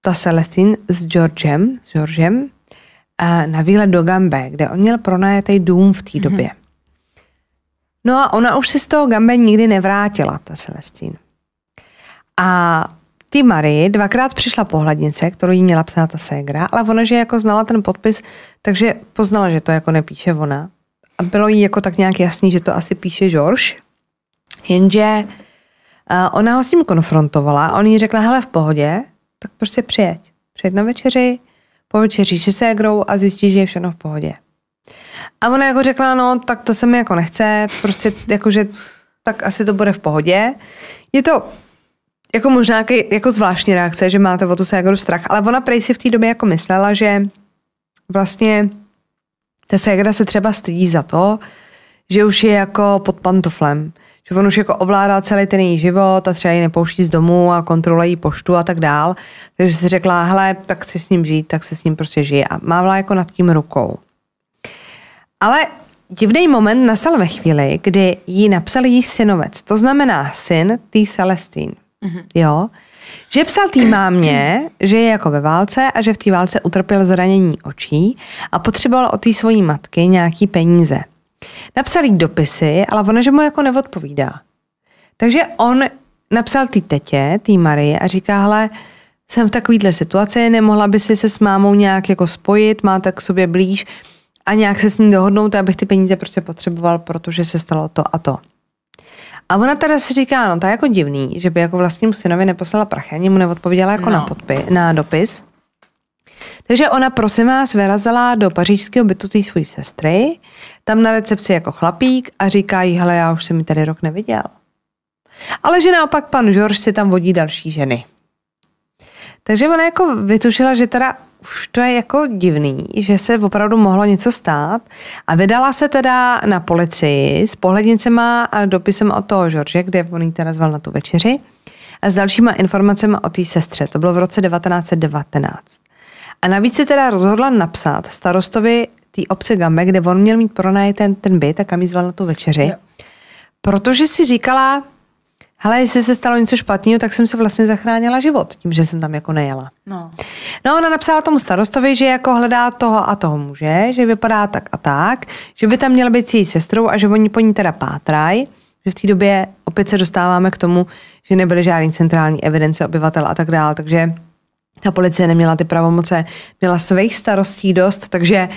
ta Celestine s Georgem, s Georgem eh, na výlet do Gambe, kde on měl pronajetý dům v té mhm. době. Mm-hmm. No a ona už se z toho Gambe nikdy nevrátila, ta Celestine. A ty Marie dvakrát přišla pohlednice, kterou jí měla psát ta ségra, ale ona, že jako znala ten podpis, takže poznala, že to jako nepíše ona. A bylo jí jako tak nějak jasný, že to asi píše George. Jenže ona ho s ním konfrontovala a on jí řekla, hele v pohodě, tak prostě přijeď. Přijeď na večeři, po večeři se ségrou a zjistí, že je všechno v pohodě. A ona jako řekla, no tak to se mi jako nechce, prostě jakože tak asi to bude v pohodě. Je to jako možná jaký, jako zvláštní reakce, že máte o tu ségru strach, ale ona prej si v té době jako myslela, že vlastně ta ségra se třeba stydí za to, že už je jako pod pantoflem, že on už jako ovládá celý ten její život a třeba ji nepouští z domu a kontroluje poštu a tak dál. Takže si řekla, hele, tak chceš s ním žít, tak se s ním prostě žije. A mávla jako nad tím rukou. Ale divný moment nastal ve chvíli, kdy jí napsal jí synovec. To znamená syn tý Celestín. Mm-hmm. Jo? Že psal tý mámě, že je jako ve válce a že v té válce utrpěl zranění očí a potřeboval od té svojí matky nějaký peníze. Napsal jí dopisy, ale ona, že mu jako neodpovídá. Takže on napsal té tetě, té Marie a říká, hele, jsem v takovýhle situaci, nemohla by si se s mámou nějak jako spojit, máte k sobě blíž a nějak se s ním dohodnout, abych ty peníze prostě potřeboval, protože se stalo to a to. A ona teda si říká, no to je jako divný, že by jako vlastnímu synovi neposlala prachy, ani mu neodpověděla jako no. na, podpis, na dopis. Takže ona, prosím vás, vyrazila do pařížského bytu té své sestry, tam na recepci jako chlapík a říká jí, hele, já už jsem mi tady rok neviděl. Ale že naopak pan George si tam vodí další ženy. Takže ona jako vytušila, že teda už to je jako divný, že se opravdu mohlo něco stát a vydala se teda na policii s pohlednicema a dopisem od toho George, kde on jí teda zval na tu večeři a s dalšíma informacemi o té sestře. To bylo v roce 1919. A navíc se teda rozhodla napsat starostovi té obce Gambe, kde on měl mít pronajet ten, ten byt a kam jí zval na tu večeři. Jo. Protože si říkala, hele, jestli se stalo něco špatného, tak jsem se vlastně zachránila život tím, že jsem tam jako nejela. No. no, ona napsala tomu starostovi, že jako hledá toho a toho muže, že vypadá tak a tak, že by tam měla být s její sestrou a že oni po ní teda pátrají, že v té době opět se dostáváme k tomu, že nebyly žádný centrální evidence obyvatel a tak dále, takže ta policie neměla ty pravomoce, měla svých starostí dost, takže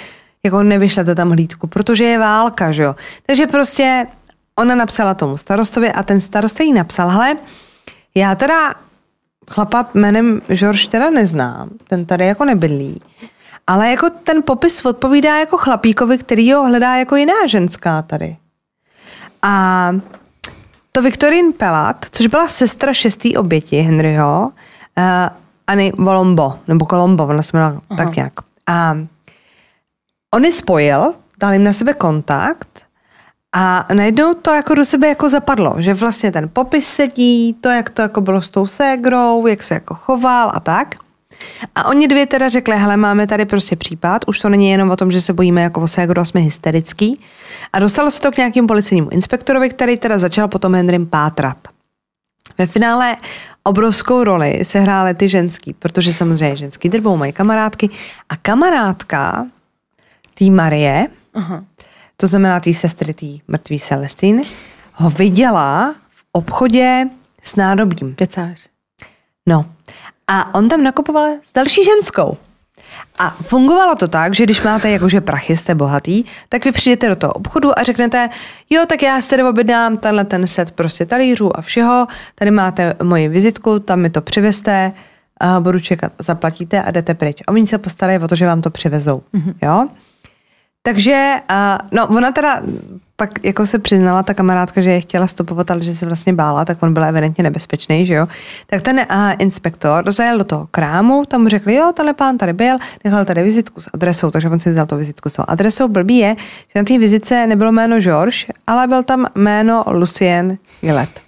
jako nevyšlete tam hlídku, protože je válka, že jo. Takže prostě ona napsala tomu starostovi a ten starosta jí napsal, hele, já teda chlapa jménem George teda neznám, ten tady jako nebydlí, Ale jako ten popis odpovídá jako chlapíkovi, který ho hledá jako jiná ženská tady. A to Victorin Pelat, což byla sestra šestý oběti Henryho, uh, Anny Volombo, nebo Colombo, ona se jmenovala tak nějak. A on je spojil, dal jim na sebe kontakt a najednou to jako do sebe jako zapadlo, že vlastně ten popis sedí, to, jak to jako bylo s tou ségrou, jak se jako choval a tak. A oni dvě teda řekli, hele, máme tady prostě případ, už to není jenom o tom, že se bojíme jako o ségru a jsme hysterický. A dostalo se to k nějakému policejnímu inspektorovi, který teda začal potom Henrym pátrat. Ve finále obrovskou roli se hrály ty ženský, protože samozřejmě ženský drbou mají kamarádky a kamarádka té Marie, uh-huh. To znamená té sestry té mrtvé Celestiny, ho viděla v obchodě s nádobím. Kecář. No. A on tam nakupoval s další ženskou. A fungovalo to tak, že když máte jakože prachy, jste bohatý, tak vy přijdete do toho obchodu a řeknete, jo, tak já si tady objednám tenhle ten set prostě talířů a všeho, tady máte moji vizitku, tam mi to přivezte, a budu čekat, zaplatíte a jdete pryč. A oni se postarají o to, že vám to přivezou. Mm-hmm. Jo? Takže, uh, no ona teda pak jako se přiznala ta kamarádka, že je chtěla stopovat, ale že se vlastně bála, tak on byl evidentně nebezpečný, že jo. Tak ten uh, inspektor zajel do toho krámu, tam mu řekli, jo, tenhle pán tady byl, nechal tady vizitku s adresou, takže on si vzal tu vizitku s tou adresou. Blbý je, že na té vizitce nebylo jméno George, ale byl tam jméno Lucien Gillet.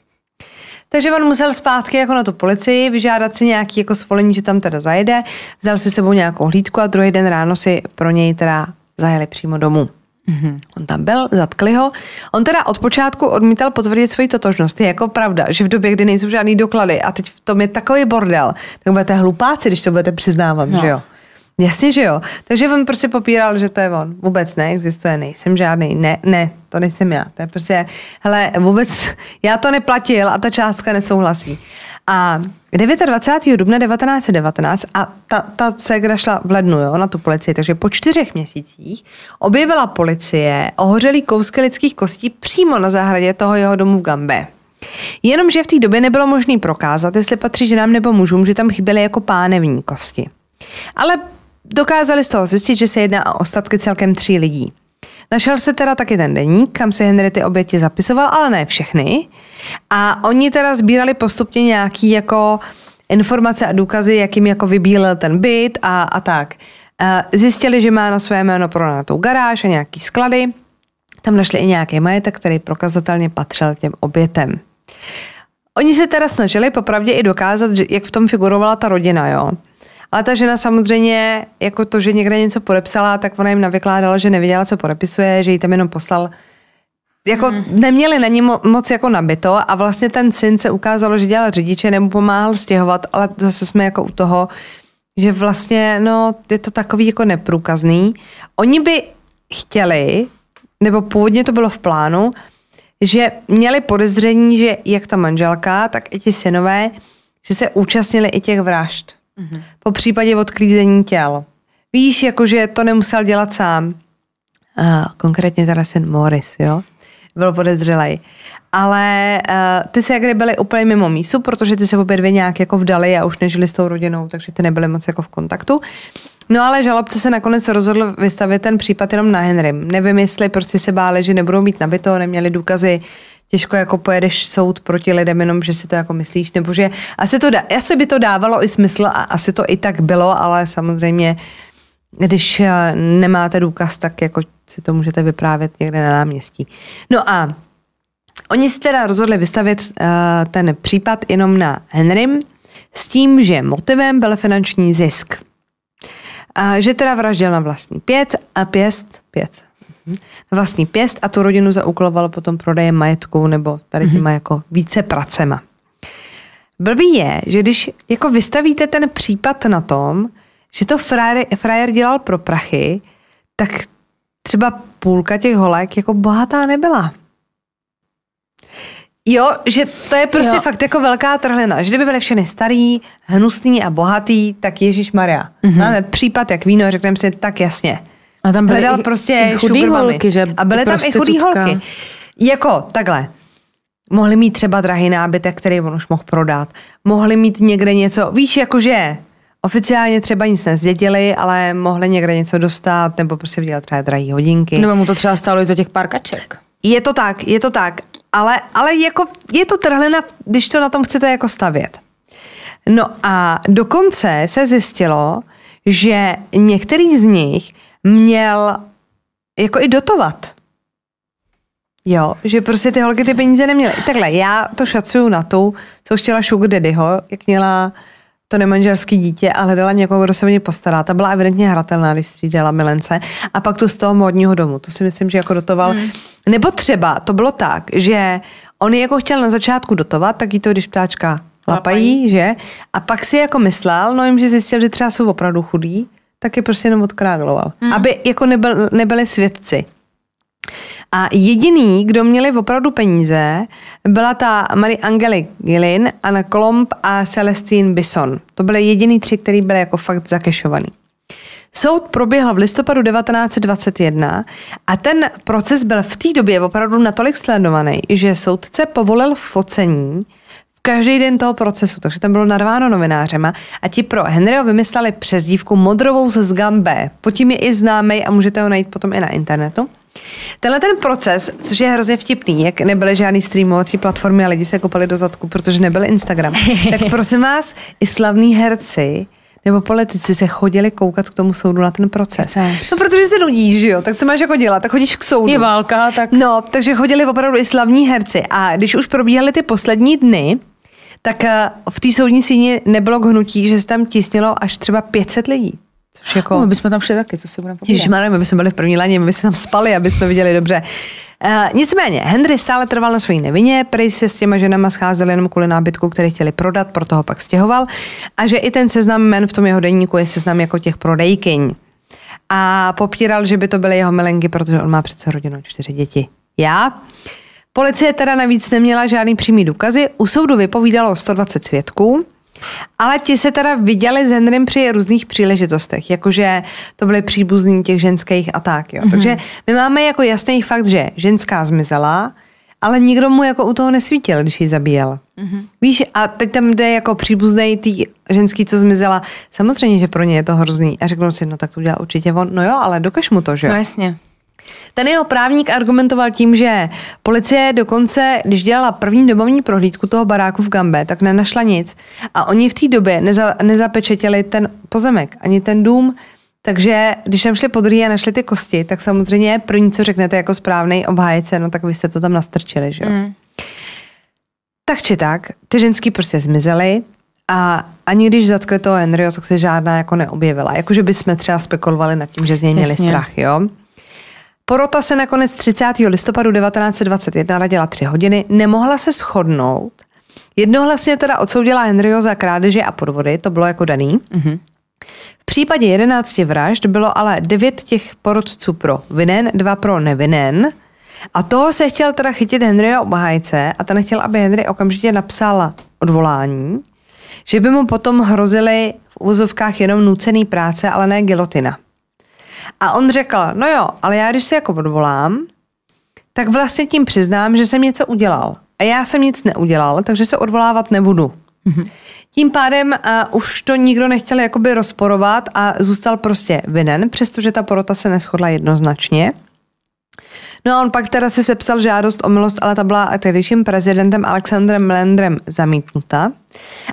Takže on musel zpátky jako na tu policii, vyžádat si nějaký jako svolení, že tam teda zajede, vzal si sebou nějakou hlídku a druhý den ráno si pro něj teda zajeli přímo domů. Mm-hmm. On tam byl, zatkli ho. On teda od počátku odmítal potvrdit svoji totožnost. Je jako pravda, že v době, kdy nejsou žádný doklady a teď v tom je takový bordel, tak budete hlupáci, když to budete přiznávat, no. že jo? Jasně, že jo. Takže on prostě popíral, že to je on. Vůbec neexistuje, nejsem žádný. Ne, ne, to nejsem já. To je prostě, hele, vůbec, já to neplatil a ta částka nesouhlasí. A 29. dubna 1919 a ta, ta ségra šla v lednu jo, na tu policii, takže po čtyřech měsících objevila policie ohořelý kousky lidských kostí přímo na zahradě toho jeho domu v Gambe. Jenomže v té době nebylo možné prokázat, jestli patří ženám nebo mužům, že tam chyběly jako pánevní kosti. Ale dokázali z toho zjistit, že se jedná o ostatky celkem tří lidí. Našel se teda taky ten deník, kam se Henry ty oběti zapisoval, ale ne všechny. A oni teda sbírali postupně nějaký jako informace a důkazy, jakým jako vybílel ten byt a, a tak. Zjistili, že má na své jméno pronatou garáž a nějaký sklady. Tam našli i nějaký majetek, který prokazatelně patřil těm obětem. Oni se teda snažili popravdě i dokázat, že, jak v tom figurovala ta rodina, jo. Ale ta žena samozřejmě, jako to, že někde něco podepsala, tak ona jim navykládala, že nevěděla, co podepisuje, že jí tam jenom poslal jako mm. neměli na ní mo- moc jako nabito a vlastně ten syn se ukázalo, že dělal řidiče, nebo pomáhal stěhovat, ale zase jsme jako u toho, že vlastně, no, je to takový jako neprůkazný. Oni by chtěli, nebo původně to bylo v plánu, že měli podezření, že jak ta manželka, tak i ti synové, že se účastnili i těch vražd. Mm-hmm. Po případě odklízení těl. Víš, jakože to nemusel dělat sám. A konkrétně teda syn Morris, jo? Byl podezřelej. Ale uh, ty se jak byly úplně mimo mísu, protože ty se obě dvě nějak jako vdali a už nežili s tou rodinou, takže ty nebyly moc jako v kontaktu. No ale žalobce se nakonec rozhodl vystavit ten případ jenom na Henrym. Nevím, jestli prostě se báli, že nebudou mít nabito, neměli důkazy, těžko jako pojedeš soud proti lidem, jenom že si to jako myslíš, nebo že asi, to, asi by to dávalo i smysl a asi to i tak bylo, ale samozřejmě, když eh, nemáte důkaz, tak jako si to můžete vyprávět někde na náměstí. No a oni si teda rozhodli vystavit uh, ten případ jenom na Henrym s tím, že motivem byl finanční zisk. A že teda vraždil na vlastní pěc a pěst, pěc, vlastní pěst a tu rodinu zaúkoloval potom prodejem majetku nebo tady těma mm-hmm. jako více pracema. Blbý je, že když jako vystavíte ten případ na tom, že to frajer, frajer dělal pro prachy, tak třeba půlka těch holek jako bohatá nebyla. Jo, že to je prostě jo. fakt jako velká trhlina. Že kdyby byly všechny starý, hnusný a bohatý, tak Ježíš Maria. Mm-hmm. Máme případ jak víno, řekneme si tak jasně. A tam byly Hledal i, prostě i chudý holky, že A byly tam i chudý holky. Jako takhle. Mohli mít třeba drahý nábytek, který on už mohl prodat. Mohli mít někde něco, víš, jakože oficiálně třeba nic nezdědili, ale mohli někde něco dostat, nebo prostě vydělat třeba drahé hodinky. Nebo mu to třeba stálo i za těch pár kaček. Je to tak, je to tak, ale, ale jako je to trhlina, když to na tom chcete jako stavět. No a dokonce se zjistilo, že některý z nich měl jako i dotovat. Jo, že prostě ty holky ty peníze neměly. Takhle, já to šacuju na tu, co chtěla Sugar Daddyho, jak měla to nemanželský dítě a hledala někoho, kdo se o ně postará. Ta byla evidentně hratelná, když střídala milence. A pak tu z toho módního domu. To si myslím, že jako dotoval. Hmm. Nebo třeba to bylo tak, že on jako chtěl na začátku dotovat, tak jí to, když ptáčka lapají, lapají. že? A pak si jako myslel, no jim, že zjistil, že třeba jsou opravdu chudí, tak je prostě jenom odkrádloval. Hmm. Aby jako nebyl, nebyli svědci. A jediný, kdo měli opravdu peníze, byla ta Marie Angeli Gillin, Anna Kolomb a Celestine Bison. To byly jediný tři, který byly jako fakt zakešovaný. Soud proběhl v listopadu 1921 a ten proces byl v té době opravdu natolik sledovaný, že soudce povolil focení každý den toho procesu, takže tam bylo narváno novinářema a ti pro Henryho vymysleli přezdívku Modrovou z Gambé. Potím je i známý a můžete ho najít potom i na internetu. Tenhle ten proces, což je hrozně vtipný, jak nebyly žádný streamovací platformy a lidi se kopali do zadku, protože nebyl Instagram, tak (laughs) prosím vás, i slavní herci nebo politici se chodili koukat k tomu soudu na ten proces. Chceš. No protože se nudíš, že jo, tak co máš jako dělat, tak chodíš k soudu. Je válka, tak... No, takže chodili opravdu i slavní herci a když už probíhaly ty poslední dny, tak eh, v té soudní síni nebylo k hnutí, že se tam tisnilo až třeba 500 lidí. Což jako... No, my bychom tam šli taky, co si budeme povídat. Ježišmarja, my jsme byli v první laně, my jsme tam spali, aby jsme viděli dobře. Uh, nicméně, Henry stále trval na své nevině, prej se s těma ženama scházel jenom kvůli nábytku, který chtěli prodat, proto ho pak stěhoval. A že i ten seznam men v tom jeho denníku je seznam jako těch prodejkyň. A popíral, že by to byly jeho milenky, protože on má přece rodinu čtyři děti. Já? Policie teda navíc neměla žádný přímý důkazy, u soudu vypovídalo 120 svědků, ale ti se teda viděli s Henrym při různých příležitostech, jakože to byly příbuzní těch ženských a tak. Jo. Mm-hmm. Takže my máme jako jasný fakt, že ženská zmizela, ale nikdo mu jako u toho nesvítil, když ji zabíjel. Mm-hmm. Víš, a teď tam jde jako příbuzný tý ženský, co zmizela. Samozřejmě, že pro ně je to hrozný. A řeknu si, no tak to udělal určitě on. No jo, ale dokaž mu to, že jo? No jasně. Ten jeho právník argumentoval tím, že policie dokonce, když dělala první domovní prohlídku toho baráku v Gambe, tak nenašla nic. A oni v té době neza, nezapečetili ten pozemek, ani ten dům, takže když tam šli podrý a našli ty kosti, tak samozřejmě první, co řeknete jako správný obhájce, no tak vy jste to tam nastrčili, že jo? Mm. Tak či tak, ty ženský prostě zmizely a ani když zatkli toho Henryho, tak se žádná jako neobjevila. Jakože bychom třeba spekulovali nad tím, že z něj měli Jasně. strach, jo? Porota se nakonec 30. listopadu 1921 radila tři hodiny, nemohla se shodnout. Jednohlasně teda odsoudila Henryho za krádeže a podvody, to bylo jako daný. Mhm. V případě 11 vražd bylo ale 9 těch porotců pro vinen, 2 pro nevinen. A toho se chtěl teda chytit Henryho obhájce a ten chtěl, aby Henry okamžitě napsal odvolání, že by mu potom hrozily v úvozovkách jenom nucený práce, ale ne gilotina. A on řekl, no jo, ale já když se jako odvolám, tak vlastně tím přiznám, že jsem něco udělal. A já jsem nic neudělal, takže se odvolávat nebudu. Mm-hmm. Tím pádem uh, už to nikdo nechtěl jakoby rozporovat a zůstal prostě vinen, přestože ta porota se neschodla jednoznačně. No a on pak teda si sepsal žádost o milost, ale ta byla tehdejším prezidentem Alexandrem Melendrem zamítnuta.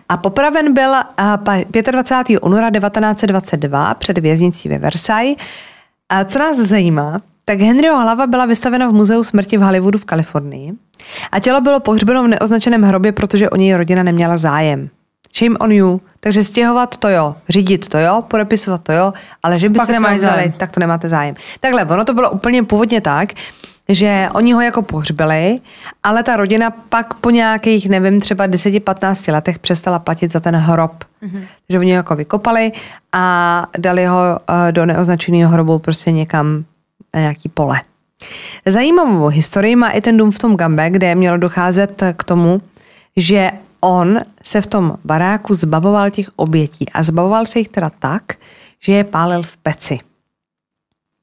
A popraven byl uh, 25. února 1922 před věznicí ve Versailles. A co nás zajímá, tak Henryho hlava byla vystavena v muzeu smrti v Hollywoodu v Kalifornii a tělo bylo pohřbeno v neoznačeném hrobě, protože o něj rodina neměla zájem. Shame on you. Takže stěhovat to jo, řídit to jo, podepisovat to jo, ale že by Pak se vzali, tak to nemáte zájem. Takhle, ono to bylo úplně původně tak, že oni ho jako pohřbili, ale ta rodina pak po nějakých, nevím, třeba 10-15 letech přestala platit za ten hrob. Mm-hmm. Takže oni ho jako vykopali a dali ho eh, do neoznačeného hrobu prostě někam na nějaký pole. Zajímavou historii má i ten dům v tom Gambe, kde mělo docházet k tomu, že on se v tom baráku zbavoval těch obětí a zbavoval se jich teda tak, že je pálil v peci.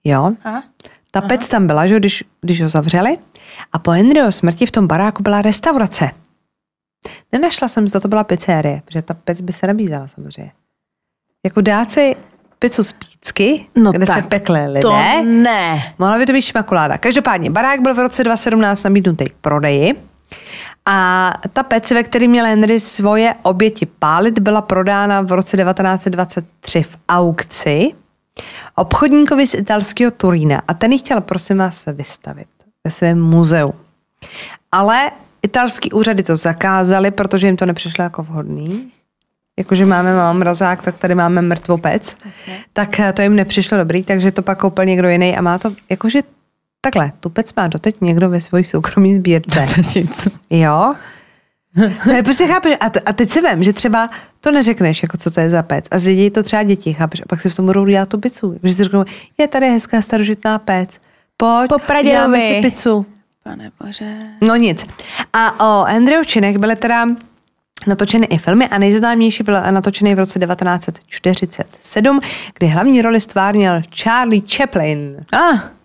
Jo? Aha. Ta pec tam byla, že když, když ho zavřeli a po Henryho smrti v tom baráku byla restaurace. Nenašla jsem, zda to byla pizzerie, protože ta pec by se nabízela samozřejmě. jako dát si pizzu z pícky, No kde se tak pekly lidé. To ne. Mohla by to být šmakuláda. Každopádně, barák byl v roce 2017 nabídnutý k prodeji. A ta pec, ve který měl Henry svoje oběti pálit, byla prodána v roce 1923 v aukci obchodníkovi z italského Turína. A ten ji chtěl, prosím vás, vystavit ve svém muzeu. Ale italský úřady to zakázali, protože jim to nepřišlo jako vhodný. Jakože máme mám mrazák, tak tady máme mrtvou pec. Tak eh, to jim nepřišlo dobrý, takže to pak koupil někdo jiný a má to, jakože takhle, tu pec má doteď někdo ve svojí soukromí sbírce. (laughs) Jo? Ne, prostě chápeš, a, t- a teď si vím, že třeba to neřekneš, jako co to je za pec. A zdědí to třeba děti, chápeš? A pak si v tom budou dělat tu pizzu. Že si řeknou, je tady hezká starožitná pec. Pojď, Po děláme si pizzu. Pane bože. No nic. A o Andrew Činech byly teda natočeny i filmy a nejznámější byl natočený v roce 1947, kdy hlavní roli stvárnil Charlie Chaplin. Ah.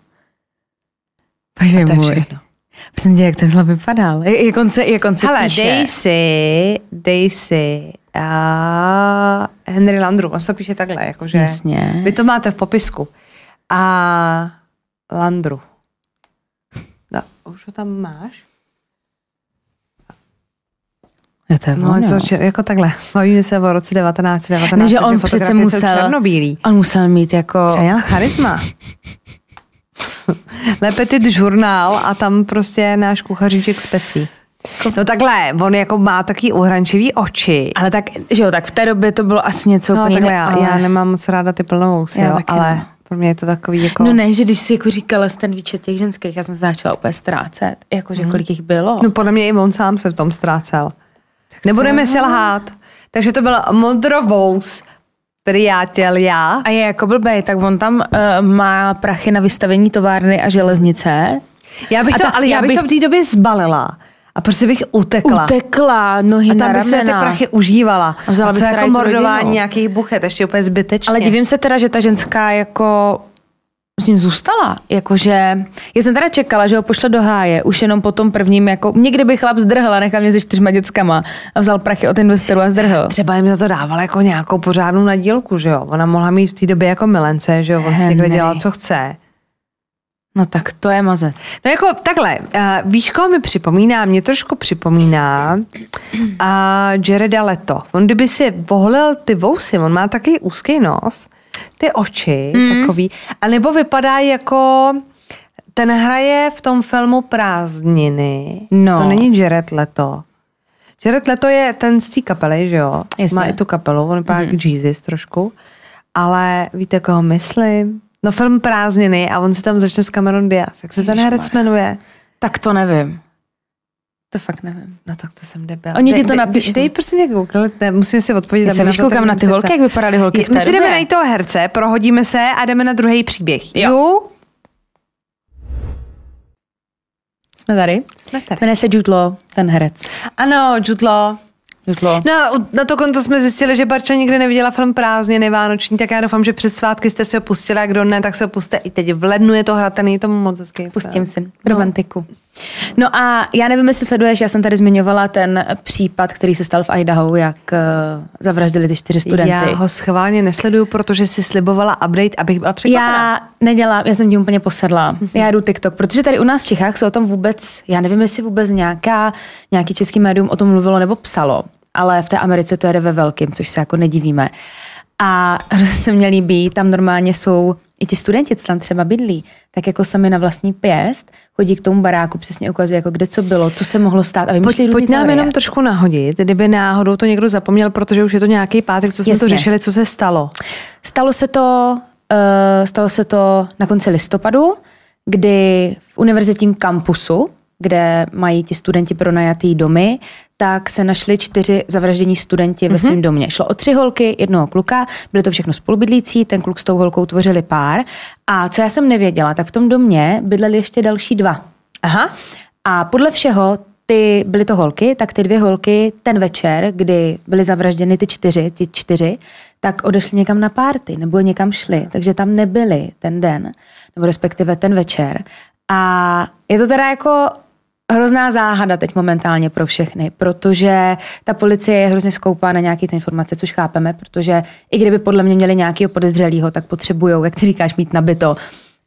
Bože To je můj. všechno. Prosím tě, jak tenhle vypadal. Jak jak on se, jak on se Hele, píše. dej si, dej si a Henry Landru, on se píše takhle, jakože Jasně. vy to máte v popisku. A Landru. No, už ho tam máš? Jo, to je No, co, če- jako takhle. Bavíme se o roce 1919. Ne, že on přece musel, Černobílý. on musel mít jako... Třeba charisma. (laughs) Le Petit žurnál a tam prostě náš kuchaříček specí. No takhle, on jako má taky uhrančivý oči. Ale tak, že jo, tak v té době to bylo asi něco No úplně takhle, já, ale... já nemám moc ráda ty plnovousy, jo, ale ne. pro mě je to takový jako... No ne, že když si jako říkala ten výčet těch ženských, já jsem se začala úplně ztrácet, jakože kolik jich bylo. no podle mě i on sám se v tom ztrácel. Nebudeme si lhát. Takže to byl modrovous priátel já. A je jako blbej, tak on tam uh, má prachy na vystavení továrny a železnice. Já bych A to, ta- ale já já bych, bych- to v té době zbalila. A prostě bych utekla. Utekla, nohy a tam bych se ty prachy užívala. A vzala a co bych jako mordování rodinu. nějakých buchet, ještě úplně zbytečně. Ale divím se teda, že ta ženská jako s ním zůstala. Jakože, já jsem teda čekala, že ho pošle do háje, už jenom po tom prvním, jako někdy by chlap zdrhl a nechal mě se čtyřma dětskama a vzal prachy od investorů a zdrhl. Třeba jim za to dával jako nějakou pořádnou nadílku, že jo? Ona mohla mít v té době jako milence, že jo? On si někde dělal, co chce. No tak to je mazec. No jako takhle, uh, víš, koho mi připomíná? Mě trošku připomíná uh, Jareda Leto. On kdyby si vohlil ty vousy, on má taky úzký nos, ty oči mm. takový, a nebo vypadá jako ten hraje v tom filmu Prázdniny. No. To není Jared Leto. Jared Leto je ten z té kapely, že jo? Jasně. Má i tu kapelu, on vypadá mm. Jesus trošku. Ale víte, koho myslím? No film Prázdniny a on si tam začne s Cameron Diaz. Jak se ten herec jmenuje? Tak to nevím. To fakt nevím. No tak to jsem debil. Oni ti Dej- to dej- napíšou. Dej prostě někdo, ne, musíme si odpovědět. Já se víš, koukám na ty holky, jak vypadaly holky v té My si jdeme najít toho herce, prohodíme se a jdeme na druhý příběh. Jo. Jo? Jsme tady. Jsme tady. Jmenuje se Jude Law, ten herec. Ano, Jutlo. Jude Law. No, na to konto jsme zjistili, že Barča nikdy neviděla film Prázdniny vánoční, tak já doufám, že přes svátky jste si ho pustili a kdo ne, tak se ho puste i teď. V lednu je to hratelný, je to moc hezký. Pustím si romantiku. No a já nevím, jestli sleduješ, já jsem tady zmiňovala ten případ, který se stal v Idaho, jak uh, zavraždili ty čtyři studenty. Já ho schválně nesleduju, protože si slibovala update, abych byla překvapená. Já nedělám, já jsem tím úplně posedla. Já jdu TikTok, protože tady u nás v Čechách se o tom vůbec, já nevím, jestli vůbec nějaká, nějaký český médium o tom mluvilo nebo psalo, ale v té Americe to jede ve velkým, což se jako nedivíme. A hrozně se mě líbí, tam normálně jsou i ti studenti, co tam třeba bydlí, tak jako sami na vlastní pěst, chodí k tomu baráku, přesně ukazují, jako kde co bylo, co se mohlo stát. A Pojď, pojď nám jenom trošku nahodit, kdyby náhodou to někdo zapomněl, protože už je to nějaký pátek, co jsme to Jasně. řešili, co se stalo. Stalo se to, uh, stalo se to na konci listopadu, kdy v univerzitním kampusu, kde mají ti studenti pronajatý domy, tak se našli čtyři zavraždění studenti ve svém domě. Šlo o tři holky, jednoho kluka, byly to všechno spolubydlící, ten kluk s tou holkou tvořili pár. A co já jsem nevěděla, tak v tom domě bydleli ještě další dva. Aha. A podle všeho ty byly to holky, tak ty dvě holky ten večer, kdy byly zavražděny ty čtyři, ty čtyři, tak odešly někam na párty nebo někam šli, takže tam nebyly ten den, nebo respektive ten večer. A je to teda jako hrozná záhada teď momentálně pro všechny, protože ta policie je hrozně skoupá na nějaké ty informace, což chápeme, protože i kdyby podle mě měli nějakého podezřelého, tak potřebují, jak ty říkáš, mít nabito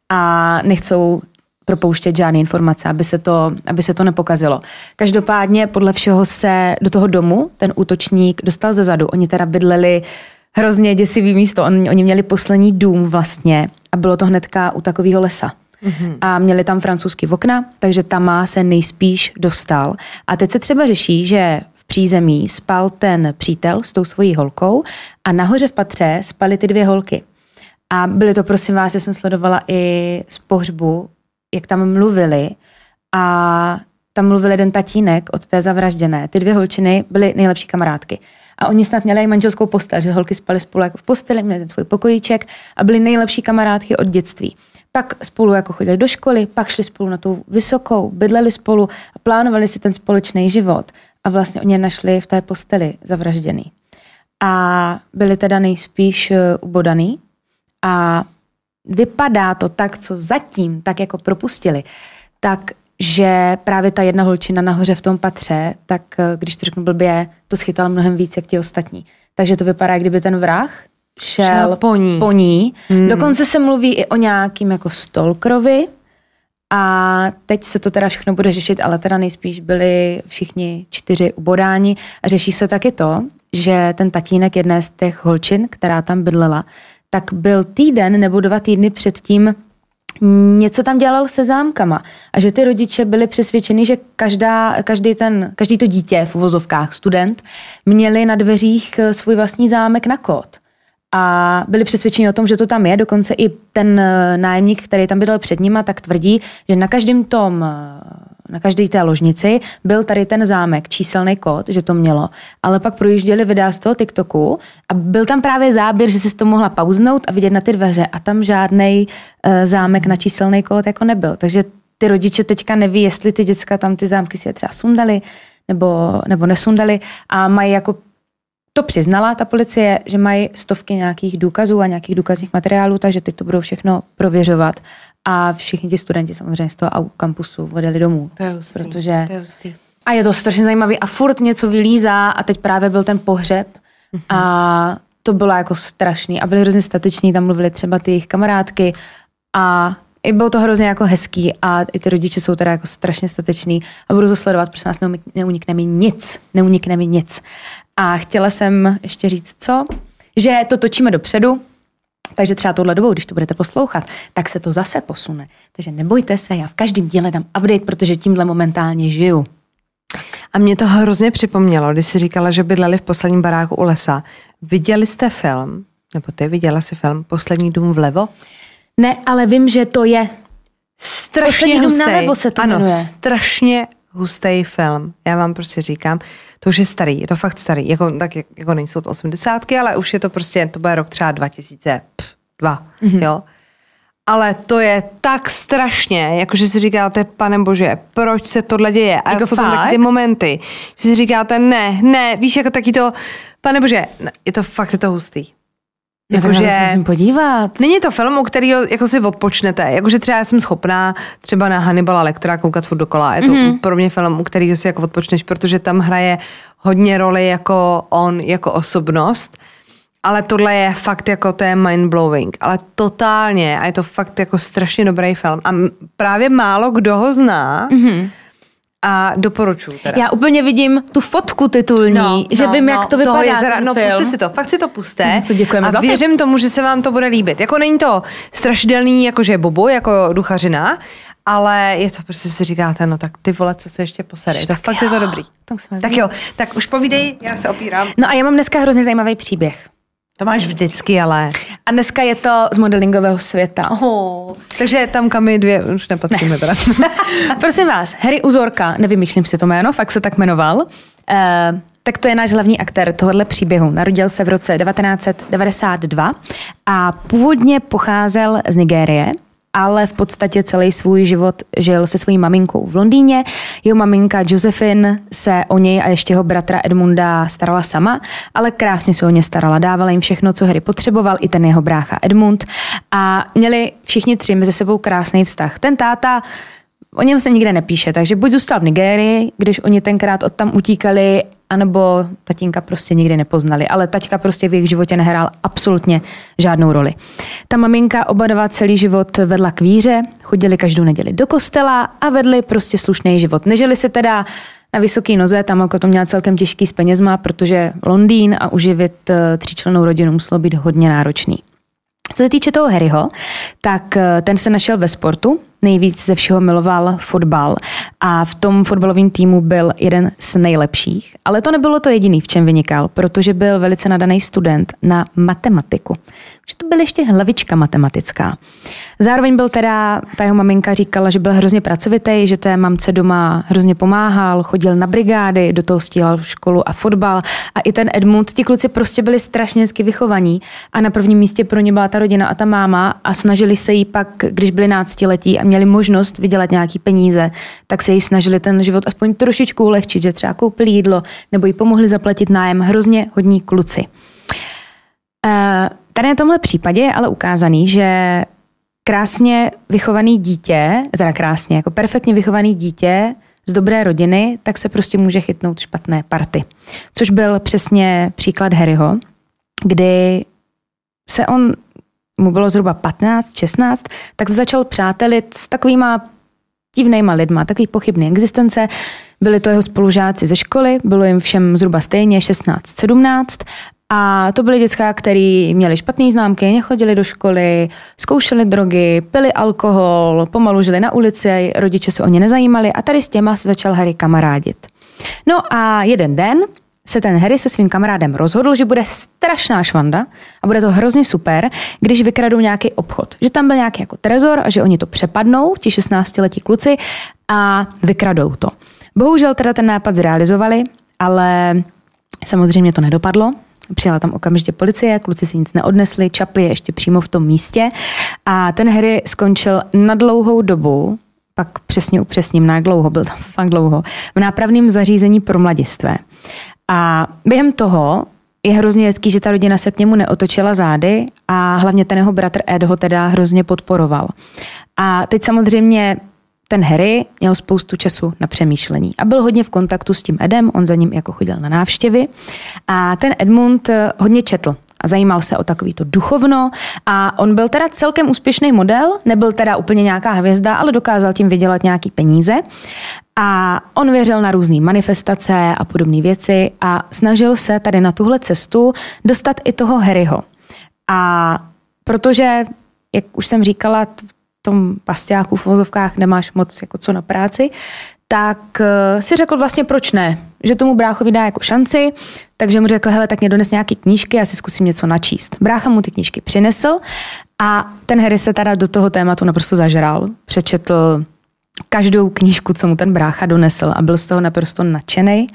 a nechcou propouštět žádné informace, aby se, to, aby se to nepokazilo. Každopádně podle všeho se do toho domu ten útočník dostal ze zadu. Oni teda bydleli hrozně děsivý místo. Oni, oni měli poslední dům vlastně a bylo to hnedka u takového lesa. Mm-hmm. A měli tam francouzský okna, takže tam má se nejspíš dostal. A teď se třeba řeší, že v přízemí spal ten přítel s tou svojí holkou a nahoře v patře spaly ty dvě holky. A byly to, prosím vás, já jsem sledovala i z pohřbu, jak tam mluvili a tam mluvil jeden tatínek od té zavražděné. Ty dvě holčiny byly nejlepší kamarádky. A oni snad měli i manželskou postel, že holky spaly spolu jako v posteli, měli ten svůj pokojíček a byly nejlepší kamarádky od dětství. Pak spolu jako chodili do školy, pak šli spolu na tu vysokou, bydleli spolu a plánovali si ten společný život. A vlastně oni je našli v té posteli zavražděný. A byli teda nejspíš eh, ubodaný a vypadá to tak, co zatím tak jako propustili, tak že právě ta jedna holčina nahoře v tom patře, tak eh, když to řeknu blbě, to schytal mnohem víc, jak ti ostatní. Takže to vypadá, kdyby ten vrah šel, šel po ní. Po ní. Hmm. Dokonce se mluví i o nějakým jako Stolkrovi, a teď se to teda všechno bude řešit, ale teda nejspíš byli všichni čtyři ubodáni. A řeší se taky to, že ten tatínek jedné z těch holčin, která tam bydlela, tak byl týden nebo dva týdny předtím něco tam dělal se zámkama a že ty rodiče byli přesvědčeni, že každá, každý, ten, každý to dítě v uvozovkách, student, měli na dveřích eh, svůj vlastní zámek na kód. A byli přesvědčeni o tom, že to tam je. Dokonce i ten eh, nájemník, který tam bydlel před nima, tak tvrdí, že na každém tom eh, na každé té ložnici byl tady ten zámek, číselný kód, že to mělo, ale pak projížděli videa z toho TikToku a byl tam právě záběr, že si to mohla pauznout a vidět na ty dveře a tam žádný uh, zámek na číselný kód jako nebyl. Takže ty rodiče teďka neví, jestli ty děcka tam ty zámky si je třeba sundali nebo, nebo nesundali a mají jako to přiznala ta policie, že mají stovky nějakých důkazů a nějakých důkazních materiálů, takže teď to budou všechno prověřovat a všichni ti studenti samozřejmě z toho kampusu odjeli domů. To je hustý. Protože... To je hustý. A je to strašně zajímavý a furt něco vylízá a teď právě byl ten pohřeb mm-hmm. a to bylo jako strašný a byli hrozně stateční, tam mluvili třeba ty jejich kamarádky a bylo to hrozně jako hezký a i ty rodiče jsou teda jako strašně stateční a budu to sledovat, protože nás neunikne mi nic, neunikne mi nic. A chtěla jsem ještě říct co? Že to točíme dopředu, takže třeba tohle dobou, když to budete poslouchat, tak se to zase posune. Takže nebojte se, já v každém díle dám update, protože tímhle momentálně žiju. A mě to hrozně připomnělo, když jsi říkala, že bydleli v posledním baráku u lesa. Viděli jste film, nebo ty viděla si film Poslední dům vlevo? Ne, ale vím, že to je. Strašně hustý. se to ano, jmenuje. strašně hustý film. Já vám prostě říkám, to už je starý, je to fakt starý. Jako, tak jako nejsou to osmdesátky, ale už je to prostě, to bude rok třeba 2002, mm-hmm. jo. Ale to je tak strašně, jakože si říkáte, pane bože, proč se tohle děje? A jako jsou tam taky ty momenty, si říkáte, ne, ne, víš, jako taky to, pane bože, je to fakt, je to hustý. Jako, že se musím podívat. Není to film, u kterého jako si odpočnete. Jakože třeba já jsem schopná třeba na Hannibala Lectera koukat furt dokola. Je to mm-hmm. pro mě film, u kterého si jako odpočneš, protože tam hraje hodně roli jako on, jako osobnost. Ale tohle je fakt jako, to je mind-blowing. Ale totálně. A je to fakt jako strašně dobrý film. A právě málo kdo ho zná. Mm-hmm a doporučuji teda. Já úplně vidím tu fotku titulní, no, že no, vím, no, jak to vypadá je zra... No puste si to, fakt si to puste. No, to děkujeme a za věřím tomu, že se vám to bude líbit. Jako není to strašidelný, jakože bobo, jako duchařina, ale je to prostě si říkáte, no tak ty vole, co se ještě posadeš. Tak, tak fakt jo. je to dobrý. Tak, tak jo, tak už povídej, já se opírám. No a já mám dneska hrozně zajímavý příběh. To máš vždycky, ale. A dneska je to z modelingového světa. Oh. Takže tam, kam my dvě už nepatříme ne. teda. (laughs) Prosím vás, Harry Uzorka, nevymýšlím si to jméno, fakt se tak jmenoval. Uh, tak to je náš hlavní aktér tohohle příběhu. Narodil se v roce 1992 a původně pocházel z Nigérie ale v podstatě celý svůj život žil se svojí maminkou v Londýně. Jeho maminka Josephine se o něj a ještě jeho bratra Edmunda starala sama, ale krásně se o ně starala. Dávala jim všechno, co Harry potřeboval, i ten jeho brácha Edmund. A měli všichni tři mezi sebou krásný vztah. Ten táta o něm se nikde nepíše, takže buď zůstal v Nigérii, když oni tenkrát od tam utíkali, anebo tatínka prostě nikdy nepoznali, ale taťka prostě v jejich životě nehrál absolutně žádnou roli. Ta maminka oba dva celý život vedla k víře, chodili každou neděli do kostela a vedli prostě slušný život. Nežili se teda na vysoký noze, tam jako to měla celkem těžký s penězma, protože Londýn a uživit eh, tříčlenou rodinu muselo být hodně náročný. Co se týče toho Harryho, tak eh, ten se našel ve sportu, nejvíc ze všeho miloval fotbal a v tom fotbalovém týmu byl jeden z nejlepších. Ale to nebylo to jediný, v čem vynikal, protože byl velice nadaný student na matematiku. Že to byl ještě hlavička matematická. Zároveň byl teda, ta jeho maminka říkala, že byl hrozně pracovitý, že té mamce doma hrozně pomáhal, chodil na brigády, do toho stíhal školu a fotbal. A i ten Edmund, ti kluci prostě byli strašně hezky vychovaní a na prvním místě pro ně byla ta rodina a ta máma a snažili se jí pak, když byli náctiletí a měli možnost vydělat nějaký peníze, tak se jí snažili ten život aspoň trošičku ulehčit, že třeba koupili jídlo nebo jí pomohli zaplatit nájem. Hrozně hodní kluci. Uh, tady na tomhle případě je ale ukázaný, že krásně vychovaný dítě, teda krásně, jako perfektně vychovaný dítě z dobré rodiny, tak se prostě může chytnout špatné party. Což byl přesně příklad Harryho, kdy se on, mu bylo zhruba 15, 16, tak začal přátelit s takovýma divnýma lidma, takový pochybný existence. Byli to jeho spolužáci ze školy, bylo jim všem zhruba stejně 16, 17 a to byly děcka, který měli špatné známky, nechodili do školy, zkoušeli drogy, pili alkohol, pomalu žili na ulici, rodiče se o ně nezajímali a tady s těma se začal Harry kamarádit. No a jeden den se ten Harry se svým kamarádem rozhodl, že bude strašná švanda a bude to hrozně super, když vykradou nějaký obchod. Že tam byl nějaký jako trezor a že oni to přepadnou, ti 16-letí kluci, a vykradou to. Bohužel teda ten nápad zrealizovali, ale samozřejmě to nedopadlo. Přijela tam okamžitě policie, kluci si nic neodnesli, čapli je ještě přímo v tom místě a ten Harry skončil na dlouhou dobu, pak přesně upřesním, na dlouho, byl tam fakt dlouho, v nápravném zařízení pro mladistvé. A během toho je hrozně hezký, že ta rodina se k němu neotočila zády a hlavně ten jeho bratr Ed ho teda hrozně podporoval. A teď samozřejmě ten Harry měl spoustu času na přemýšlení a byl hodně v kontaktu s tím Edem, on za ním jako chodil na návštěvy. A ten Edmund eh, hodně četl a zajímal se o takový to duchovno. A on byl teda celkem úspěšný model, nebyl teda úplně nějaká hvězda, ale dokázal tím vydělat nějaký peníze. A on věřil na různé manifestace a podobné věci a snažil se tady na tuhle cestu dostat i toho Harryho. A protože, jak už jsem říkala, tom pastáku v vozovkách nemáš moc jako co na práci, tak eh, si řekl vlastně proč ne, že tomu bráchovi dá jako šanci, takže mu řekl, hele, tak mě dones nějaký knížky, já si zkusím něco načíst. Brácha mu ty knížky přinesl a ten Harry se teda do toho tématu naprosto zažral, přečetl každou knížku, co mu ten brácha donesl a byl z toho naprosto nadšený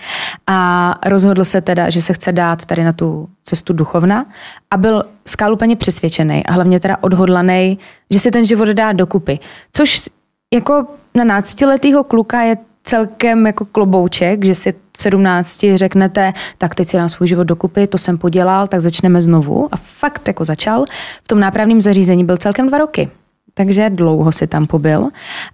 a rozhodl se teda, že se chce dát tady na tu cestu duchovna a byl skálupaně přesvědčený a hlavně teda odhodlaný, že si ten život dá dokupy. Což jako na náctiletýho kluka je celkem jako klobouček, že si v 17 řeknete, tak teď si dám svůj život dokupy, to jsem podělal, tak začneme znovu. A fakt jako začal. V tom nápravném zařízení byl celkem dva roky takže dlouho si tam pobyl.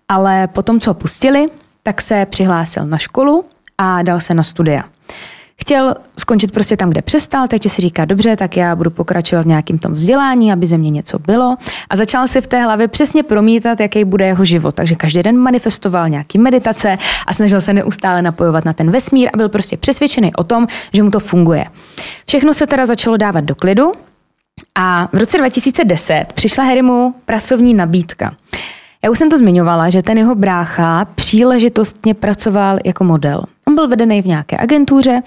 Ale potom, co ho pustili, tak se přihlásil na školu a dal se na studia. Chtěl skončit prostě tam, kde přestal, takže si říká, dobře, tak já budu pokračovat v nějakém tom vzdělání, aby ze mě něco bylo. A začal si v té hlavě přesně promítat, jaký bude jeho život. Takže každý den manifestoval nějaký meditace a snažil se neustále napojovat na ten vesmír a byl prostě přesvědčený o tom, že mu to funguje. Všechno se teda začalo dávat do klidu a v roce 2010 přišla Harrymu pracovní nabídka. Já už jsem to zmiňovala, že ten jeho brácha příležitostně pracoval jako model. On byl vedený v nějaké agentuře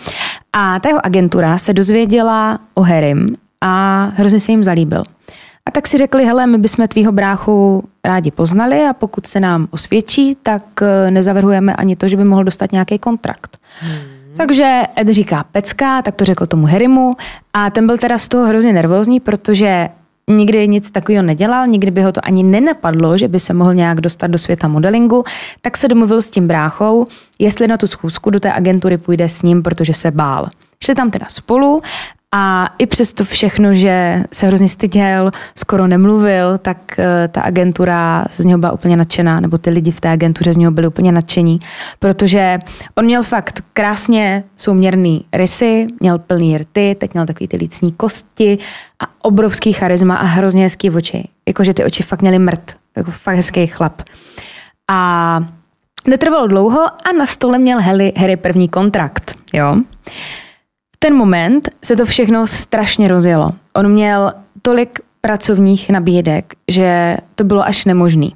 a ta jeho agentura se dozvěděla o Harrym a hrozně se jim zalíbil. A tak si řekli, hele, my bychom tvýho bráchu rádi poznali a pokud se nám osvědčí, tak eh, nezavrhujeme ani to, že by mohl dostat nějaký kontrakt. Hmm. Takže Ed říká pecka, tak to řekl tomu Harrymu. A ten byl teda z toho hrozně nervózní, protože nikdy nic takového nedělal, nikdy by ho to ani nenapadlo, že by se mohl nějak dostat do světa modelingu, tak se domluvil s tím bráchou, jestli na tu schůzku do té agentury půjde s ním, protože se bál. Šli tam teda spolu A i přesto všechno, že se hrozně styděl, skoro nemluvil, tak eh, ta agentura z něho byla úplně nadšená, nebo ty lidi v té agentuře z něho byli úplně nadšení, protože on měl fakt krásně souměrný rysy, měl plný rty, teď měl takový ty lícní kosti a obrovský charisma a hrozně hezký oči. Jakože ty oči fakt měly mrt, jako fakt hezký chlap. A netrvalo dlouho a na stole měl Harry, Harry první kontrakt. Jo? Ten moment se to všechno strašně rozjelo. On měl tolik pracovních nabídek, že to bylo až nemožný.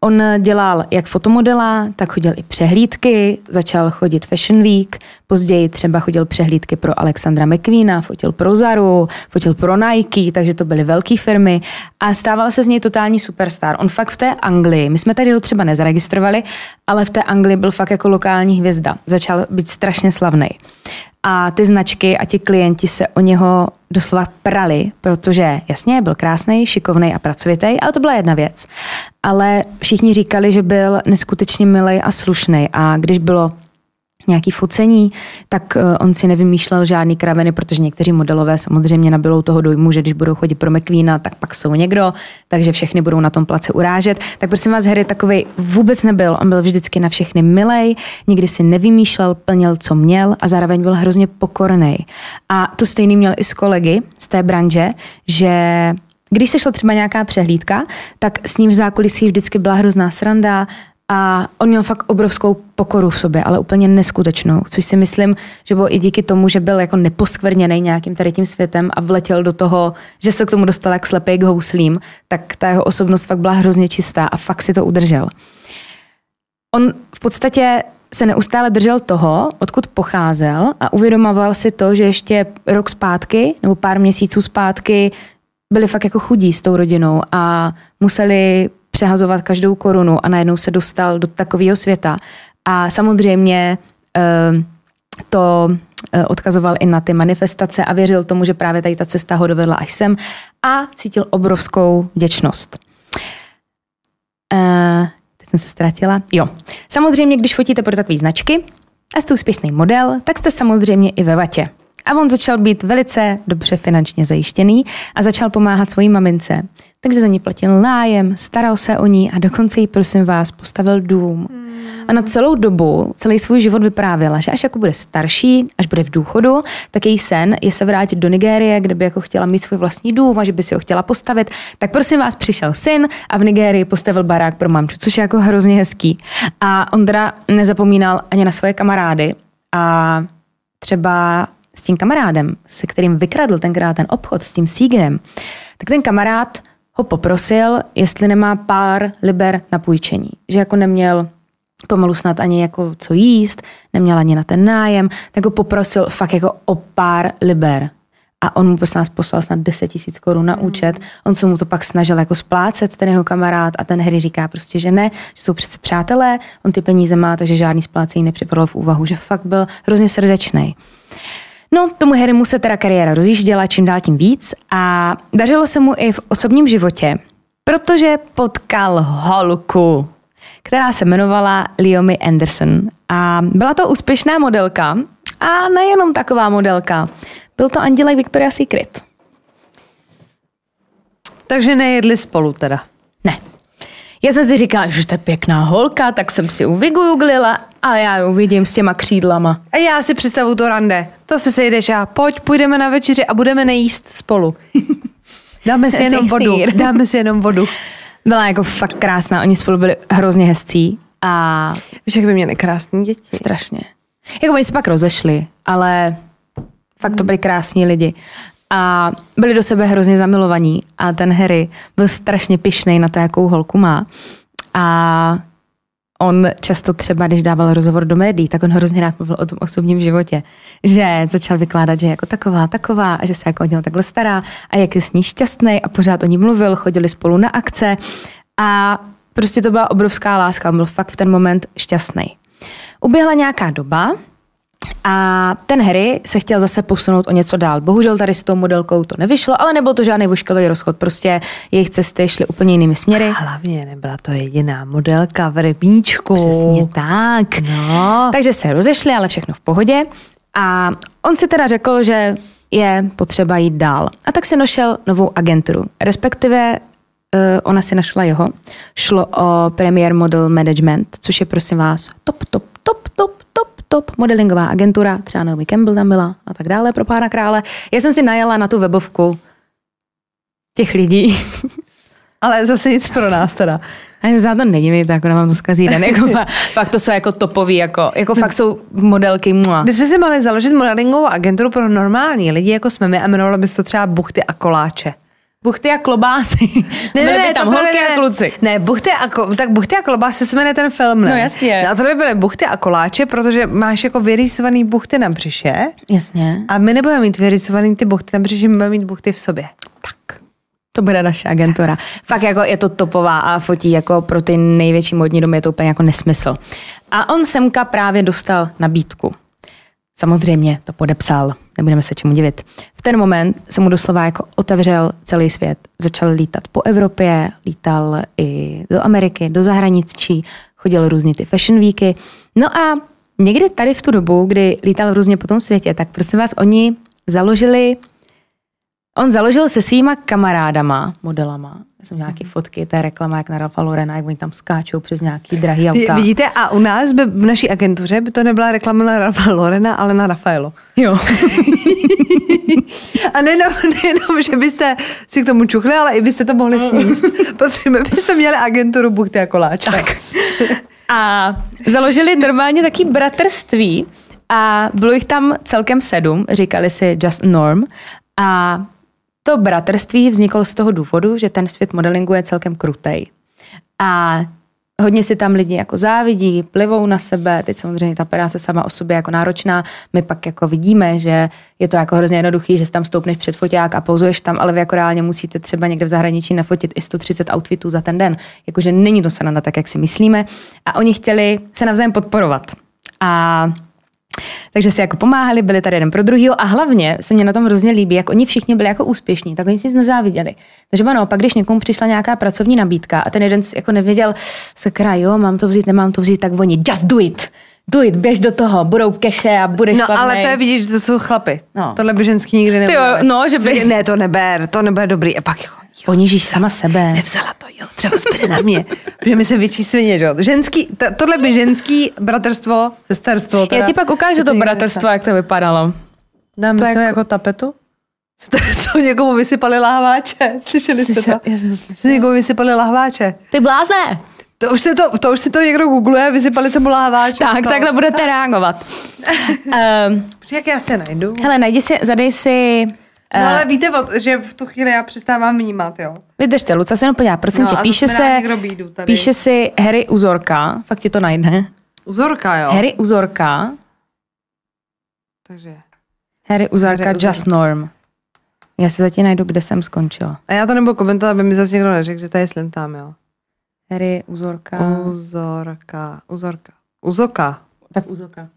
On dělal jak fotomodela, tak chodil i přehlídky, začal chodit Fashion Week, později třeba chodil přehlídky pro Alexandra McQueena, fotil pro Zaru, fotil pro Nike, takže to byly velké firmy a stával se z něj totální superstar. On fakt v té Anglii, my jsme tady ho třeba nezaregistrovali, ale v té Anglii byl fakt jako lokální hvězda. Začal být strašně slavný a ty značky a ti klienti se o něho doslova prali, protože jasně, byl krásný, šikovný a pracovitý, ale to byla jedna věc. Ale všichni říkali, že byl neskutečně milý a slušný a když bylo nějaký focení, tak eh, on si nevymýšlel žádný kraveny, protože někteří modelové samozřejmě nabylou toho dojmu, že když budou chodit pro McQueena, tak pak jsou někdo, takže všechny budou na tom place urážet. Tak prosím vás, Harry takový vůbec nebyl. On byl vždycky na všechny milej, nikdy si nevymýšlel, plnil, co měl a zároveň byl hrozně pokorný. A to stejný měl i s kolegy z té branže, že když se šla třeba nějaká přehlídka, tak s ním v zákulisí vždycky byla hrozná sranda, a on měl fakt obrovskou pokoru v sobě, ale úplně neskutečnou, což si myslím, že bylo i díky tomu, že byl jako neposkvrněný nějakým tady tím světem a vletěl do toho, že se k tomu dostal jak slepej k houslím, tak ta jeho osobnost fakt byla hrozně čistá a fakt si to udržel. On v podstatě se neustále držel toho, odkud pocházel a uvědomoval si to, že ještě rok zpátky nebo pár měsíců zpátky byli fakt jako chudí s tou rodinou a museli přehazovat každou korunu a najednou se dostal do takového světa. A samozřejmě eh, to eh, odkazoval i na ty manifestace a věřil tomu, že právě tady ta cesta ho dovedla až sem a cítil obrovskou vděčnost. Uh, teď jsem se ztratila. Jo. Samozřejmě, když fotíte pro takové značky a jste úspěšný model, tak jste samozřejmě i ve vatě. A on začal být velice dobře finančně zajištěný a začal pomáhat svojí mamince. Takže za ní platil nájem, staral se o ní a dokonce jí, prosím vás, postavil dům. A na celou dobu, celý svůj život vyprávěla, že až jako bude starší, až bude v důchodu, tak její sen je se vrátit do Nigérie, kde by jako chtěla mít svůj vlastní dům a že by si ho chtěla postavit. Tak prosím vás, přišel syn a v Nigérii postavil barák pro mamču, což je jako hrozně hezký. A on teda nezapomínal ani na svoje kamarády a třeba tím kamarádem, se kterým vykradl tenkrát ten obchod, s tím Sígrem, tak ten kamarád ho poprosil, jestli nemá pár liber na půjčení. Že jako neměl pomalu snad ani jako co jíst, neměl ani na ten nájem, tak ho poprosil fakt jako o pár liber. A on mu prostě nás poslal snad 10 tisíc korun na účet. On se mu to pak snažil jako splácet, ten jeho kamarád, a ten Harry říká prostě, že ne, že jsou přece přátelé, on ty peníze má, takže žádný splácení nepřipadlo v úvahu, že fakt byl hrozně srdečný. No, tomu Harrymu se teda kariéra rozjížděla čím dál tím víc a dařilo se mu i v osobním životě, protože potkal holku, která se jmenovala Leomy Anderson a byla to úspěšná modelka a nejenom taková modelka. Byl to Andělek Victoria's Secret. Takže nejedli spolu teda. Ne. Já jsem si říkala, že to je pěkná holka, tak jsem si vygooglila a já ji vidím s těma křídlama. A já si představu to rande. To se sejdeš a pojď, půjdeme na večeři a budeme nejíst spolu. (laughs) Dáme si jenom vodu. Dáme si jenom vodu. Byla jako fakt krásná, oni spolu byli hrozně hezcí a... Víš, jak by měli krásný děti. Strašně. Jako oni se pak rozešli, ale fakt to byli krásní lidi. A byli do sebe hrozně zamilovaní a ten Harry byl strašně pišnej na to, jakou holku má. A on často třeba, když dával rozhovor do médií, tak on hrozně rád mluvil o tom osobním životě. Že začal vykládat, že je jako taková, taková a že se jako o něho takhle stará a jak je s ní šťastný a pořád o ní mluvil, chodili spolu na akce a prostě to byla obrovská láska, on byl fakt v ten moment šťastný. Uběhla nějaká doba a ten Harry se chtěl zase posunout o něco dál. Bohužel tady s tou modelkou to nevyšlo, ale nebyl to žádný voškavý rozchod. Prostě jejich cesty šly úplně jinými směry. A hlavně nebyla to jediná modelka v rybníčku. Přesně tak. No. Takže se rozešli, ale všechno v pohodě. A on si teda řekl, že je potřeba jít dál. A tak si našel novou agenturu, respektive uh, ona si našla jeho. Šlo o Premier Model Management, což je prosím vás top, top, top, top, top, modelingová agentura, třeba Naomi Campbell tam byla a tak dále pro pána krále. Já jsem si najela na tu webovku těch lidí. (laughs) Ale zase nic pro nás teda. A za to nedivím, tak jako mám to zkazí den. Jako, (laughs) fakt to jsou jako topový, jako, jako fakt jsou modelky. Mua. My jsme si mohli založit modelingovou agenturu pro normální lidi, jako jsme my, a jmenovalo by se to třeba buchty a koláče. Buchty a klobásy. Ne, byly by tam to holky ne, a kluci. Ne, buchty a, ko, tak buchty a klobásy se jmenuje ten film, ne? No jasně. No a to by byly buchty a koláče, protože máš jako vyrýsovaný buchty na břiše. Jasně. A my nebudeme mít vyrýsovaný ty buchty na břiše, my budeme mít buchty v sobě. Tak. To bude naše agentura. Fakt jako je to topová a fotí jako pro ty největší modní domy je to úplně jako nesmysl. A on semka právě dostal nabídku. Samozřejmě to podepsal, nebudeme se čemu divit. V ten moment se mu doslova jako otevřel celý svět. Začal lítat po Evropě, lítal i do Ameriky, do zahraničí, chodil různě ty fashion weeky. No a někdy tady v tu dobu, kdy lítal různě po tom světě, tak prosím vás, oni založili On založil se svýma kamarádama, modelama, jsem nějaké fotky, té reklama, jak na Ralfa Lorena, jak oni tam skáčou přes nějaký drahý auta. Vidíte, a u nás by v naší agentuře by to nebyla reklama na Ralfa Lorena, ale na Rafaelo. Jo. (laughs) a nejenom, nejenom, že byste si k tomu čuchli, ale i byste to mohli sníst. Protože my byste měli agenturu buchty a koláče. Tak. (laughs) A založili normálně taký bratrství a bylo jich tam celkem sedm, říkali si Just Norm. A to bratrství vzniklo z toho důvodu, že ten svět modelingu je celkem krutej. A hodně si tam lidi jako závidí, plivou na sebe, teď samozřejmě ta práce sama o sobě jako náročná, my pak jako vidíme, že je to jako hrozně jednoduchý, že si tam stoupneš před foťák a pouzuješ tam, ale vy jako reálně musíte třeba někde v zahraničí nafotit i 130 outfitů za ten den. Jakože není to sranda tak, jak si myslíme. A oni chtěli se navzájem podporovat. A takže si jako pomáhali, byli tady jeden pro druhýho a hlavně se mě na tom hrozně líbí, jak oni všichni byli jako úspěšní, tak oni si nic nezáviděli. Takže ano, pak když někomu přišla nějaká pracovní nabídka a ten jeden jako nevěděl, sakra, jo, mám to vzít, nemám to vzít, tak oni just do it. Do it, běž do toho, budou keše a budeš No slavnej. ale to je vidět, že to jsou chlapy. No. Tohle by ženský nikdy jo, no, že by- Ne, to neber, to nebude dobrý. A pak jo, Ponížíš sama sebe. nevzala to, jo, třeba zbyde na mě. (laughs) Protože my jsme větší svině, že jo. Ženský, to, tohle by ženský bratrstvo, sesterstvo. Teda, Já ti pak ukážu to bratrstvo, jak to vypadalo. Dáme tak- se jako tapetu? Tady (laughs) jsou někomu vysypali lahváče. Slyšeli jste to? Já jsem to slyšela. Někomu vysypali lahváče. Ty blázne! To už, se to, to už si to někdo googluje, vysypali se mu lahváče. Tak, to. takhle budete (laughs) reagovat. um, jak já se najdu. hele, najdi si, zadej si... No, Uh, ale víte, že v tu chvíli já přestávám vnímat, jo. Vydržte, Luca se jenom podívá, prosím No, tě, píše se, píše si Harry Uzorka, fakt ti to najde. Uzorka, jo. Harry Uzorka, Takže. Harry Uzorka, Harry Uzorka. Just Norm. Já si zatím najdu, kde jsem skončila. A já to nebudu komentovat, aby mi zase někdo neřekl, že tady slintám, jo. Harry Uzorka. Uzorka, uzorka. Uzoka. Tak Uzorka.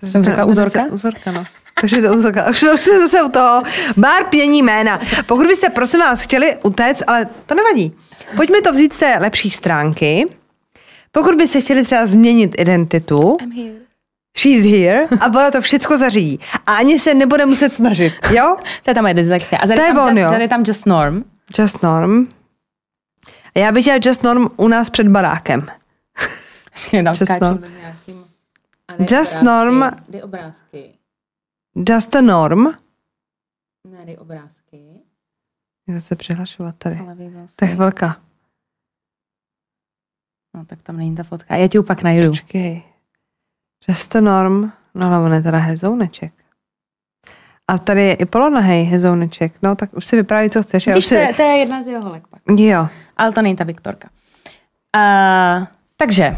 To Jsem řekla uzorka? Uzorka, no. Takže to. Už, už jsme zase u toho. Bar pění jména. Pokud byste, prosím vás, chtěli utéct, ale to nevadí. Pojďme to vzít z té lepší stránky. Pokud byste chtěli třeba změnit identitu, I'm here. she's here a ona to všecko zařídí. A ani se nebude muset snažit, jo? (laughs) To je tam moje dyslexie. A tady To je tam, on, just, tady tam Just Norm. Just Norm. A já bych chtěla Just Norm u nás před barákem. (laughs) Just Norm. Just. Norm. Kdy obrázky? Just a Norm. Ne, obrázky. Můžete se přihlašovat tady. Vlastně... To je chvilka. No, tak tam není ta fotka. Já ti ji pak najdu. Počkej. A Norm. No ale on je teda hezouneček. A tady je i polonahej hezouneček. No tak už si vypráví, co chceš. Vidíš, to, si... je, to je jedna z jeho holek pak. Jo. Ale to není ta Viktorka. Uh, takže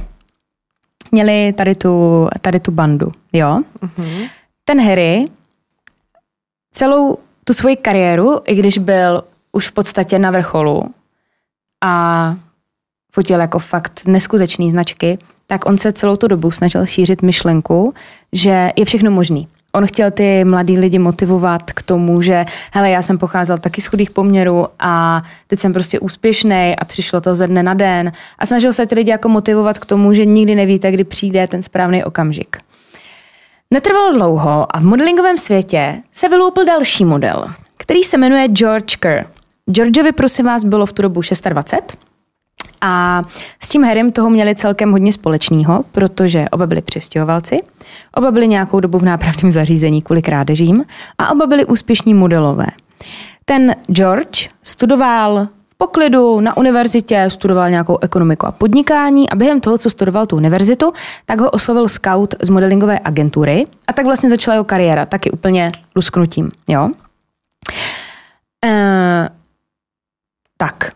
měli tady tu, tady tu bandu, jo. Mhm. Ten Harry celou tu svoji kariéru, i když byl už v podstatě na vrcholu a fotil jako fakt neskutečný značky, tak on se celou tu dobu snažil šířit myšlenku, že je všechno možný. On chtěl ty mladý lidi motivovat k tomu, že hele, já jsem pocházel taky z chudých poměrů a teď jsem prostě úspěšný a přišlo to ze dne na den. A snažil se ty lidi jako motivovat k tomu, že nikdy nevíte, kdy přijde ten správný okamžik. Netrvalo dlouho a v modelingovém světě se vyloupil další model, který se jmenuje George Kerr. Georgeovi, prosím vás, bylo v tu dobu 26 a s tím Harrym toho měli celkem hodně společného, protože oba byli přistěhovalci, oba byli nějakou dobu v nápravném zařízení kvůli krádežím a oba byli úspěšní modelové. Ten George studoval poklidu na univerzitě, studoval nějakou ekonomiku a podnikání a během toho, co studoval tu univerzitu, tak ho oslovil scout z modelingové agentury a tak vlastně začala jeho kariéra, taky úplně lusknutím. Jo? E, tak,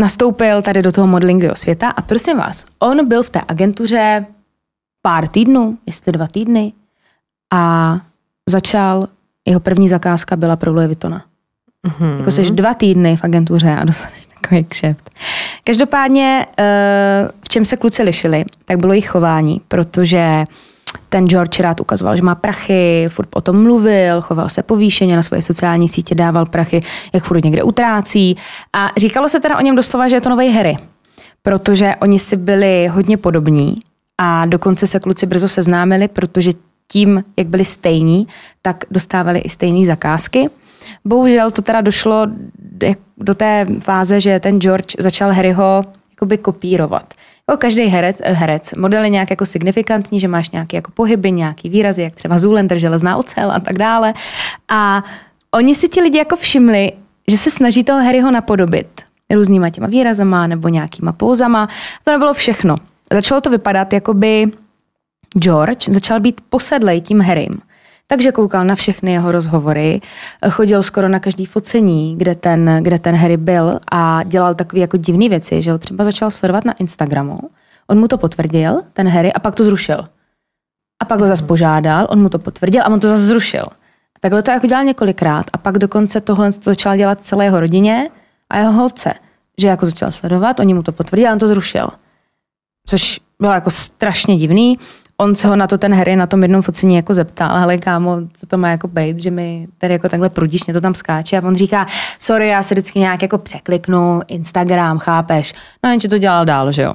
nastoupil tady do toho modelingového světa a prosím vás, on byl v té agentuře pár týdnů, jestli dva týdny a začal, jeho první zakázka byla pro Louis Vuittona. Mm-hmm. Jako jsi dva týdny v agentuře a dostaneš takový kšeft. Každopádně, eh, v čem se kluci lišili, tak bylo jejich chování, protože ten George rád ukazoval, že má prachy, furt o tom mluvil, choval se povýšeně na svoje sociální sítě, dával prachy, jak furt někde utrácí. A říkalo se teda o něm doslova, že je to nový Harry, protože oni si byli hodně podobní a dokonce se kluci brzo seznámili, protože tím, jak byli stejní, tak dostávali i stejné zakázky. Bohužel to teda došlo do té fáze, že ten George začal Harryho jakoby kopírovat. Jako každý herec, herec, model je nějak jako signifikantní, že máš nějaké jako pohyby, nějaký výrazy, jak třeba Zoolander, železná ocel a tak dále. A oni si ti lidi jako všimli, že se snaží toho Harryho napodobit různýma těma výrazama nebo nějakýma pouzama. To nebylo všechno. Začalo to vypadat, jako by George začal být posedlej tím Harrym. Takže koukal na všechny jeho rozhovory, chodil skoro na každý focení, kde ten, kde ten Harry byl a dělal takové jako divné věci, že ho třeba začal sledovat na Instagramu. On mu to potvrdil, ten Harry, a pak to zrušil. A pak ho zase požádal, on mu to potvrdil a on to zase zrušil. A takhle to jako dělal několikrát a pak dokonce tohle to začal dělat celé jeho rodině a jeho holce. Že jako začal sledovat, oni mu to potvrdili a on to zrušil. Což bylo jako strašně divný on se ho na to ten Harry na tom jednom focení jako zeptal, ale kámo, co to má jako být, že mi tady jako takhle prudíš, mě to tam skáče a on říká, sorry, já se vždycky nějak jako překliknu, Instagram, chápeš? No jenže to dělal dál, že jo.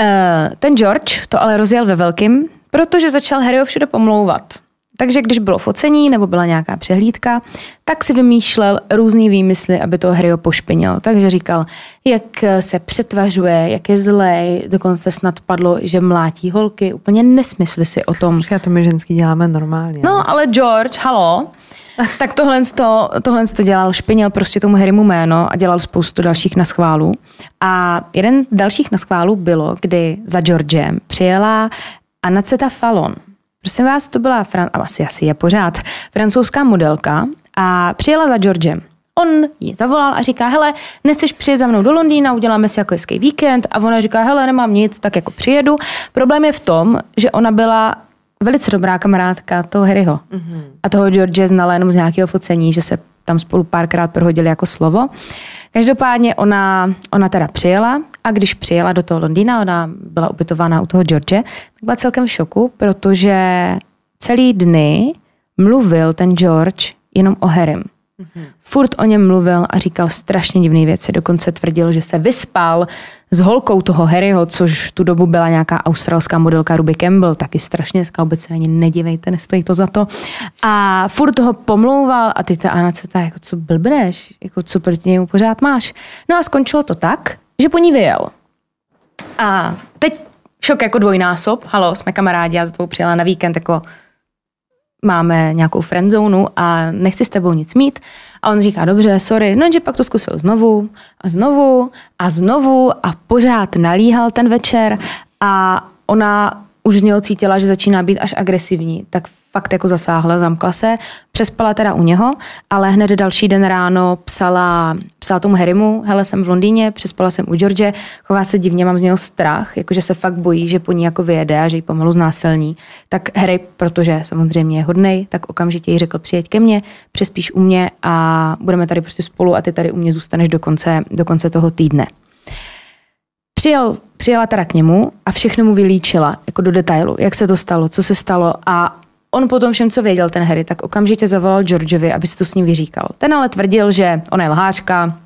Uh, ten George to ale rozjel ve velkým, protože začal Harryho všude pomlouvat. Takže když bylo focení nebo byla nějaká přehlídka, tak si vymýšlel různý výmysly, aby to Harryho pošpinil. Takže říkal, jak se přetvařuje, jak je zlej, dokonce snad padlo, že mlátí holky. Úplně nesmysly si o tom. Já to my ženský děláme normálně. No, ale George, halo, (laughs) tak tohle, to, tohle to dělal, špinil prostě tomu Harrymu jméno a dělal spoustu dalších naschválů. A jeden z dalších naschválů bylo, kdy za Georgem přijela Anaceta Fallon. Prosím vás, to byla, Fran- asi, asi je pořád, francouzská modelka a přijela za Georgem. On ji zavolal a říká, hele, nechceš přijet za mnou do Londýna, uděláme si jako hezký víkend. A ona říká, hele, nemám nic, tak jako přijedu. Problém je v tom, že ona byla velice dobrá kamarádka toho Harryho. Mm-hmm. A toho George znala jenom z nějakého focení, že se tam spolu párkrát prohodili jako slovo. Každopádně ona, ona teda přijela a když přijela do toho Londýna, ona byla ubytována u toho George, tak byla celkem v šoku, protože celý dny mluvil ten George jenom o Harrym. Mm-hmm. Furt o něm mluvil a říkal strašně divné věci. Dokonce tvrdil, že se vyspal s holkou toho Harryho, což v tu dobu byla nějaká australská modelka Ruby Campbell, taky strašně hezká, vůbec se ani nedívejte, nestojí to za to. A furt toho pomlouval a ty ta Anna se ta, jako co blbneš, jako co proti němu pořád máš. No a skončilo to tak, že po ní vyjel. A teď šok jako dvojnásob, halo, jsme kamarádi, já za tebou přijela na víkend, jako máme nějakou friendzonu a nechci s tebou nic mít. A on říká, dobře, sorry, no že pak to zkusil znovu a znovu a znovu a pořád nalíhal ten večer a ona už z něho cítila, že začíná být až agresivní, tak fakt jako zasáhla, zamkla se, přespala teda u něho, ale hned další den ráno psala, psala tomu Harrymu, hele, jsem v Londýně, přespala jsem u George, chová se divně, mám z něho strach, jakože se fakt bojí, že po ní jako vyjede a že ji pomalu znásilní. Tak Harry, protože samozřejmě je hodnej, tak okamžitě jí řekl, přijeď ke mně, přespíš u mě a budeme tady prostě spolu a ty tady u mě zůstaneš do konce, do konce toho týdne. Přijel, přijela teda k němu a všechno mu vylíčila, jako do detailu, jak se to stalo, co se stalo a on potom všem, co věděl ten Harry, tak okamžitě zavolal Georgeovi, aby si to s ním vyříkal. Ten ale tvrdil, že ona je lhářka,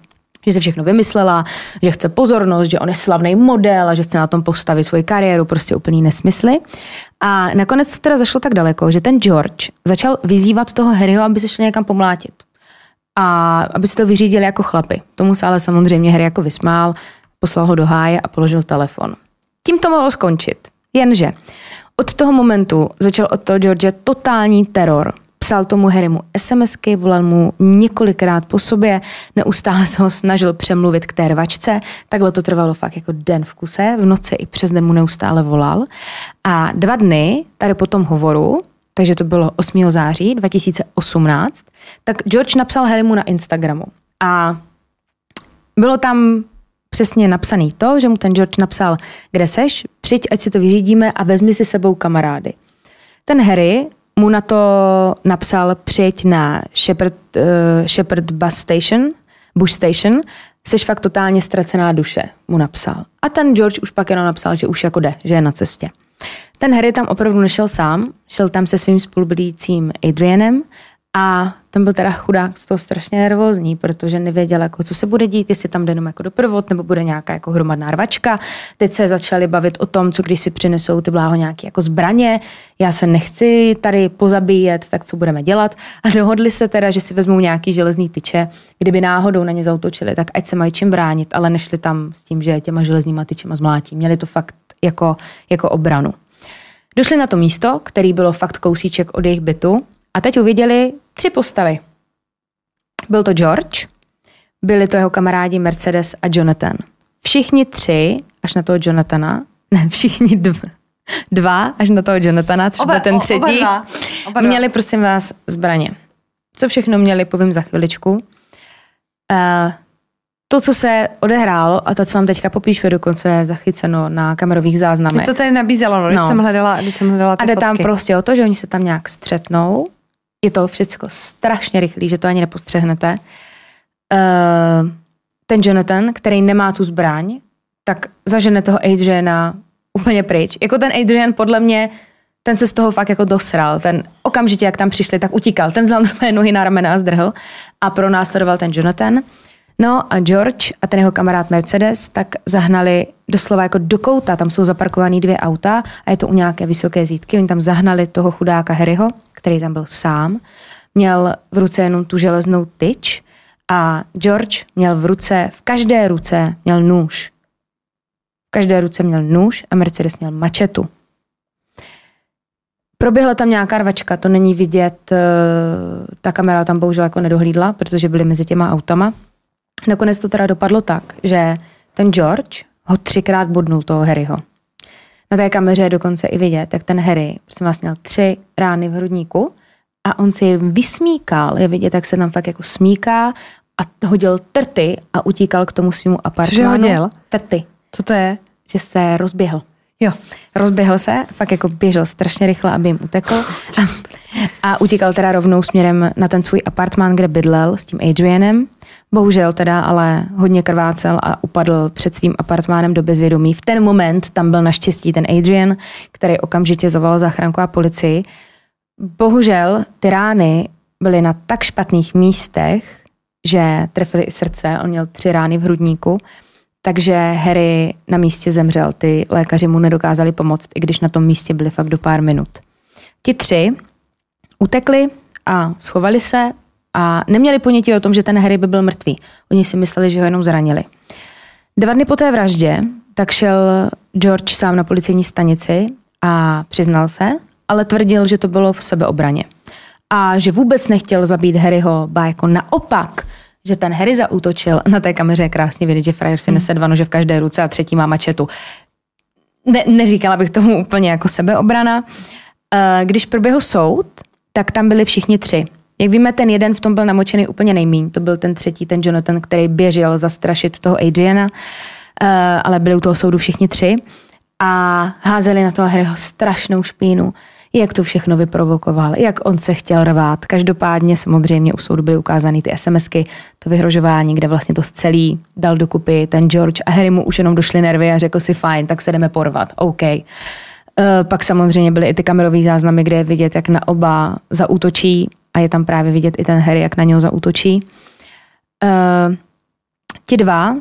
že si všechno vymyslela, že chce pozornost, že on je slavný model a že chce na tom postavit svoji kariéru, prostě úplný nesmysly. A nakonec to teda zašlo tak daleko, že ten George začal vyzývat toho Harryho, aby se šel někam pomlátit. A aby se to vyřídili jako chlapy. Tomu se ale samozřejmě Harry jako vysmál, poslal ho do háje a položil telefon. Tím to mohlo skončit. Jenže od toho momentu začal od toho George totální teror psal tomu Harrymu SMSky, volal mu několikrát po sobě, neustále se ho snažil přemluvit k té rvačce, takhle to trvalo fakt jako den v kuse, v noci i přes den mu neustále volal. A dva dny tady po tom hovoru, takže to bylo 8. září 2018, tak George napsal Harrymu na Instagramu. A bylo tam přesně napsaný to, že mu ten George napsal, kde seš, přijď, ať si to vyřídíme a vezmi si sebou kamarády. Ten Harry mu na to napsal přijď na Shepherd, uh, Shepherd Bus Station, Bush Station, seš fakt totálně ztracená duše, mu napsal. A ten George už pak jenom napsal, že už jako jde, že je na cestě. Ten Harry tam opravdu nešel sám, šel tam se svým spolubydlícím Adrianem a ten byl teda chudák z toho strašně nervózní, protože nevěděl, jako, co se bude dít, jestli tam jde jenom jako doprovod, nebo bude nějaká jako hromadná rvačka. Teď se začali bavit o tom, co když si přinesou ty bláho nějaké jako zbraně. Já se nechci tady pozabíjet, tak co budeme dělat. A dohodli se teda, že si vezmou nějaký železný tyče, kdyby náhodou na ně zautočili, tak ať se mají čím bránit, ale nešli tam s tím, že těma železnýma tyčema zmlátí. Měli to fakt jako, jako obranu. Došli na to místo, který bylo fakt kousíček od jejich bytu a teď uviděli tři postavy. Byl to George, byli to jeho kamarádi Mercedes a Jonathan. Všichni tři, až na toho Jonathana, (laughs) ne, všichni dva, dva až na toho Jonathana, což oba, byl ten třetí, oba dva. Oba dva. měli, prosím vás, zbraně. Co všechno měli, povím za chviličku. Uh, to, co se odehrálo, a to, co vám teďka popíšu, je dokonce zachyceno na kamerových záznamech. Mě to tady nabízelo, no, když, no. Jsem hledala, když jsem hledala ty A jde fotky. tam prostě o to, že oni se tam nějak střetnou je to všechno strašně rychlý, že to ani nepostřehnete. Uh, ten Jonathan, který nemá tu zbraň, tak zažene toho Adriana úplně pryč. Jako ten Adrian podle mě, ten se z toho fakt jako dosral. Ten okamžitě, jak tam přišli, tak utíkal. Ten vzal normálně nohy na ramena a zdrhl a pro následoval ten Jonathan. No a George a ten jeho kamarád Mercedes tak zahnali doslova jako do kouta, tam jsou zaparkované dvě auta a je to u nějaké vysoké zítky. Oni tam zahnali toho chudáka Harryho, který tam byl sám. Měl v ruce jenom tu železnou tyč a George měl v ruce, v každé ruce měl nůž. V každé ruce měl nůž a Mercedes měl mačetu. Proběhla tam nějaká rvačka, to není vidět, eh, ta kamera tam bohužel jako nedohlídla, protože byly mezi těma autama. Nakonec to teda dopadlo tak, že ten George ho třikrát bodnul toho Harryho. Na té kameře je dokonce i vidět, tak ten Harry prostě vás měl tři rány v hrudníku a on si vysmíkal, je vidět, jak se tam fakt jako smíká a hodil trty a utíkal k tomu svýmu apartmánu. Cože hodil? Trty. Co to je? Že se rozběhl. Jo. Rozběhl se, fakt jako běžel strašně rychle, aby jim utekl. A, (laughs) a utíkal teda rovnou směrem na ten svůj apartmán, kde bydlel s tím Adrianem. Bohužel teda ale hodně krvácel a upadl před svým apartmánem do bezvědomí. V ten moment tam byl naštěstí ten Adrian, který okamžitě zavolal záchranku a policii. Bohužel ty rány byly na tak špatných místech, že trefily i srdce. On měl tři rány v hrudníku, takže Harry na místě zemřel. Ty lékaři mu nedokázali pomoct, i když na tom místě byli fakt do pár minut. Ti tři utekli a schovali se a neměli ponětí o tom, že ten Harry by byl mrtvý. Oni si mysleli, že ho jenom zranili. Dva dny po té vraždě tak šel George sám na policejní stanici a přiznal se, ale tvrdil, že to bylo v sebeobraně. A že vůbec nechtěl zabít Harryho, ba jako naopak, že ten Harry zaútočil. Na té kameře je krásně vidět, že frajer si nese dva nože v každé ruce a třetí má mačetu. Ne, neříkala bych tomu úplně jako sebeobrana. Eh, když proběhl soud, tak tam byli všichni tři. Jak víme, ten jeden v tom byl namočený úplně nejmíň. To byl ten třetí, ten Jonathan, který běžel zastrašit toho Adriana, uh, ale byli u toho soudu všichni tři a házeli na toho Harryho strašnou špínu jak to všechno vyprovokoval, jak on se chtěl rvát. Každopádně samozřejmě u soudu byly ukázány ty SMSky, to vyhrožování, kde vlastně to celý dal dokupy ten George a Harry mu už jenom došly nervy a řekl si fajn, tak se jdeme porvat, OK. Uh, pak samozřejmě byly i ty kamerové záznamy, kde je vidět, jak na oba zaútočí a je tam právě vidět i ten Harry, jak na něho zautočí. Uh, ti dva,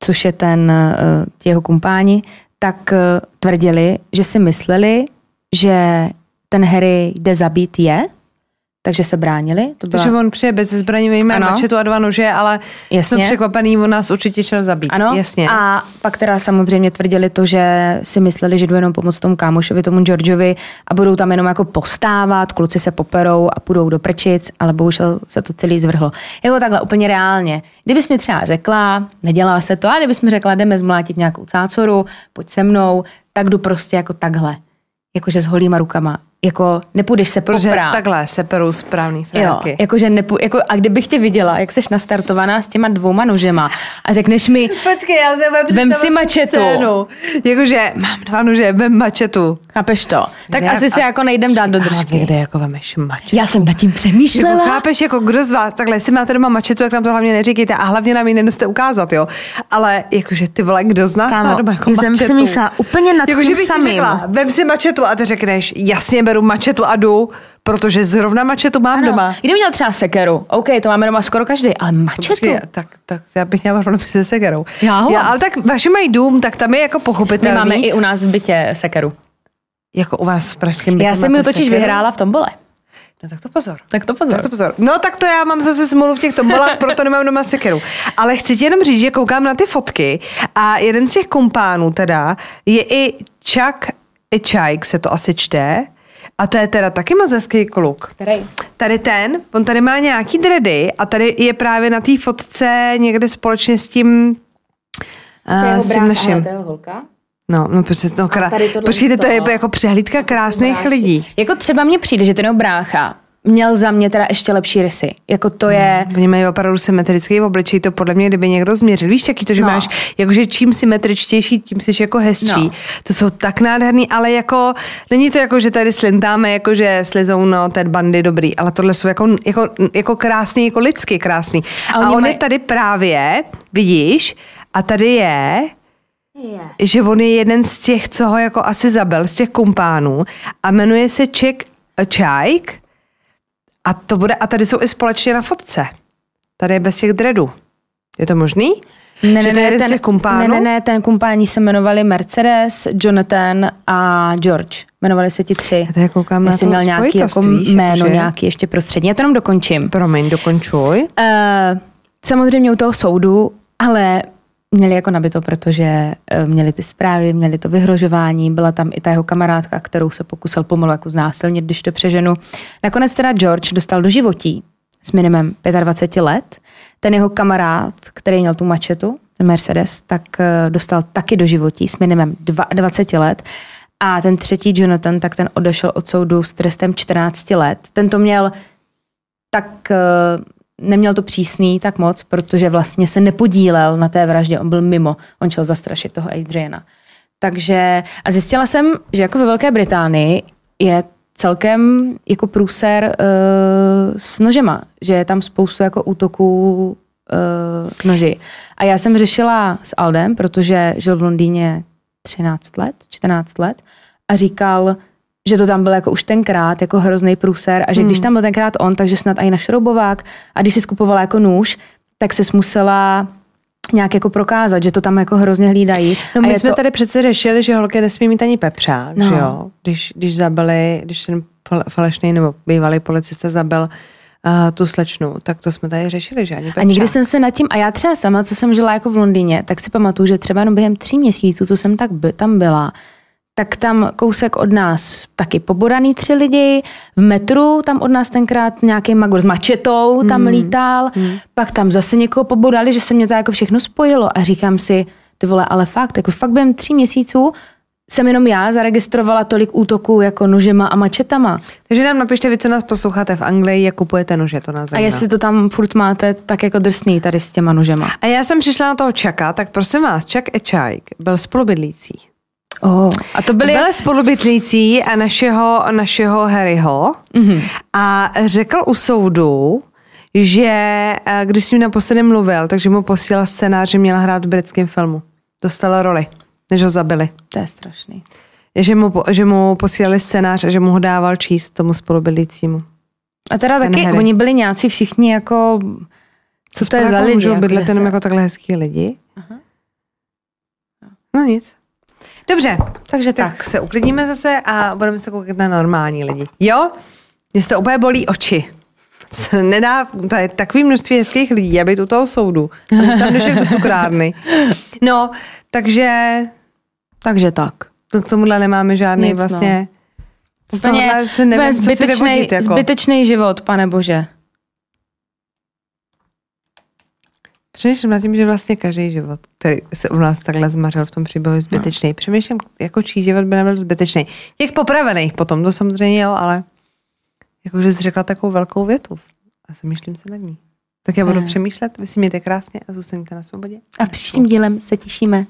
což je ten, eh, ti jeho kumpáni, tak eh, tvrdili, že si mysleli, že ten Harry jde zabít je, takže se bránili. To byla... Takže on přijde bez zbraní, my máme mačetu a dva nože, ale Jasně. jsme překvapený, on nás určitě chtěl zabít. Ano, Jasně. a pak teda samozřejmě tvrdili to, že si mysleli, že jdu jenom pomoct tomu kámošovi, tomu Georgeovi a budou tam jenom jako postávat, kluci se poperou a půjdou do prčic, ale bohužel se to celý zvrhlo. Jako takhle úplně reálně. Kdybys mi třeba řekla, nedělá se to, a kdybys mi řekla, jdeme zmlátit nějakou cácoru, pojď se mnou, tak jdu prostě jako takhle. Jakože s holýma rukama. Jako nepůjdeš se Protože poprát. takhle se perou správný Jo, fráky. jakože nepu, jako, a kdybych tě viděla, jak jsi nastartovaná s těma dvouma nožema a řekneš mi, Počkej, já se Vem si mačetu. Jakože mám dva nože, vem mačetu. chápeš to, tak Ne, asi se a- jako nejdem dát do držky. někde jako vemeš mačetu. Já jsem nad tím Jako přemýšlela. chápeš, jako kdo z vás, takhle, jestli máte doma mačetu, tak nám to hlavně neříkejte a hlavně nám ji nenosíte ukázat, jo. Ale jakože ty vole, kdo z nás Kámo, má doma jako já jsem mačetu? přemýšlela úplně nad Jakože tím samým. Řekla, vem si mačetu a ty řekneš, jasně beru mačetu a jdu, protože zrovna mačetu mám Ano. doma. Kdyby měl třeba sekeru, OK, to máme doma skoro každý, ale mačetu. Počkej, tak, tak já bych měla problém se sekerou. Já ho já, ale tak vaši mají dům, tak tam je jako My pochopitelný. máme i u nás v bytě sekeru. Jako u vás v pražském bytě Já jsem ji totiž sekeru? vyhrála v tombole. No tak to pozor. Tak to pozor. Tak to pozor. No tak to já mám zase smůlu v těch tombolách, (laughs) proto nemám doma sekeru. Ale chci ti jenom říct, že koukám na ty fotky a jeden z těch kumpánů teda je i Chuck Echajk se to asi čte. A to je teda taky moc hezký kluk. Který? Tady ten, on tady má nějaký dredy a tady je právě na té fotce někde společně s tím uh, s tím naším. to je holka. No, no, prostě, no, krá... Počkejte, to je jako přehlídka krásných Brácha. lidí. Jako třeba mně přijde, že ten brácha měl za mě teda ještě lepší rysy. Jako to je... Oni mají opravdu symetrický obličej, to podle mě, kdyby někdo změřil. Víš, jaký to, že No. máš, jakože čím symetričtější, tím jsi jako hezčí. No. To jsou tak nádherný, ale jako, není to jako, že tady slintáme, jako že slizou, no, ten bandy dobrý, ale tohle jsou jako, jako, jako krásný, jako lidsky krásný. A A, on mají- je tady právě, vidíš, a tady je, Je. že on je jeden z těch, co ho jako asi zabil, z těch kumpánů a jmenuje se Ček Čajk a to bude, a tady jsou i společně na fotce. Tady je bez těch dreadů. Je to možný? Ne, že ne, to je ten, kumpánů? ne, ne, ne, ten kumpáni se jmenovali Mercedes, Jonathan a George. Jmenovali se ti tři. Já tady koukám na Jestli to měl nějaký jako víš, jméno, jakože- nějaký ještě prostřední. Já to jenom dokončím. Promiň, dokončuj. Uh, samozřejmě u toho soudu, ale měli jako nabito, protože uh, měli ty zprávy, měli to vyhrožování, byla tam i ta jeho kamarádka, kterou se pokusil pomalu jako znásilnit, když to přeženu. Nakonec teda George dostal do životí s minimem 25 let. Ten jeho kamarád, který měl tu mačetu, ten Mercedes, tak uh, dostal taky do životí s minimem dva- 20 let. A ten třetí Jonathan, tak ten odešel od soudu s trestem 14 let. Ten to měl tak eh, neměl to přísný tak moc, protože vlastně se nepodílel na té vraždě, on byl mimo, on chtěl zastrašit toho Adriana. Takže a zjistila jsem, že jako ve Velké Británii je celkem jako průser uh, s nožema, že je tam spoustu jako útoků uh, noži. A já jsem řešila s Aldem, protože žil v Londýně 13 let, 14 let a říkal, že to tam byl jako už tenkrát jako hrozný průser a že když tam byl tenkrát on, takže snad i na šroubovák a když si skupovala jako nůž, tak se musela nějak jako prokázat, že to tam jako hrozně hlídají. No my jsme to, tady přece řešili, že holky nesmí mít ani pepřák, No. že jo? Když, když zabili, když ten fal- falešný nebo bývalý policista zabil uh, tu slečnu, tak to jsme tady řešili, že ani pepřák. A někdy jsem se nad tím, a já třeba sama, co jsem žila jako v Londýně, tak si pamatuju, že třeba jenom během tří měsíců, co jsem tak by, tam byla, tak tam kousek od nás taky pobodaný tři lidi, v metru tam od nás tenkrát nějaký magor s mačetou tam Hmm. lítal, pak tam zase někoho pobodali, že se mě to jako všechno spojilo a říkám si, ty vole, ale fakt, jako fakt během tří měsíců jsem jenom já zaregistrovala tolik útoků jako nožema a mačetama. Takže nám napište vy, co nás posloucháte v Anglii, jak kupujete nože, to nás A zajímá. jestli to tam furt máte tak jako drsný tady s těma nožema. A já jsem přišla na toho Čaka, tak prosím vás, Čak Ečajk byl spolubydlící. Oh. A to byly... Byl spolubydlící a našeho, našeho Harryho mm-hmm. a řekl u soudu, že eh, když s ním naposledy mluvil, takže mu posílal scénář, že měla hrát v britském filmu. Dostala roli, než ho zabili. To je strašný. Že mu, že mu posílali scénář a že mu ho dával číst tomu spolubydlícímu. A teda Ten taky, Harry. oni byli nějací všichni jako Co to je za lidi? Můžou jako, bydlet jenom jako takhle hezký lidi? Aha. No nic. Dobře, Takže tak tak. se uklidníme zase a budeme se koukat na normální lidi. Jo? Mě to úplně bolí oči. Se nedá, to je takový množství hezkých lidí, já být u toho soudu. Tam jdeš jako cukrárny. No, takže Takže tak. to k tomuhle nemáme žádný Nic, no. vlastně... Z Úplně, se nevím, vyvodit, jako. zbytečný život, pane bože. Přemýšlím nad tím, že vlastně každý život, který se u nás takhle zmařil v tom příběhu, je zbytečný. Přemýšlím, jako čí život by nebyl zbytečný. Těch popravených potom, to samozřejmě jo, ale jakože jsi řekla takovou velkou větu a zamýšlím se nad ní. Tak já budu Ne. přemýšlet, vy si mějte krásně a zůstaňte na svobodě. A v příštím dílem se těšíme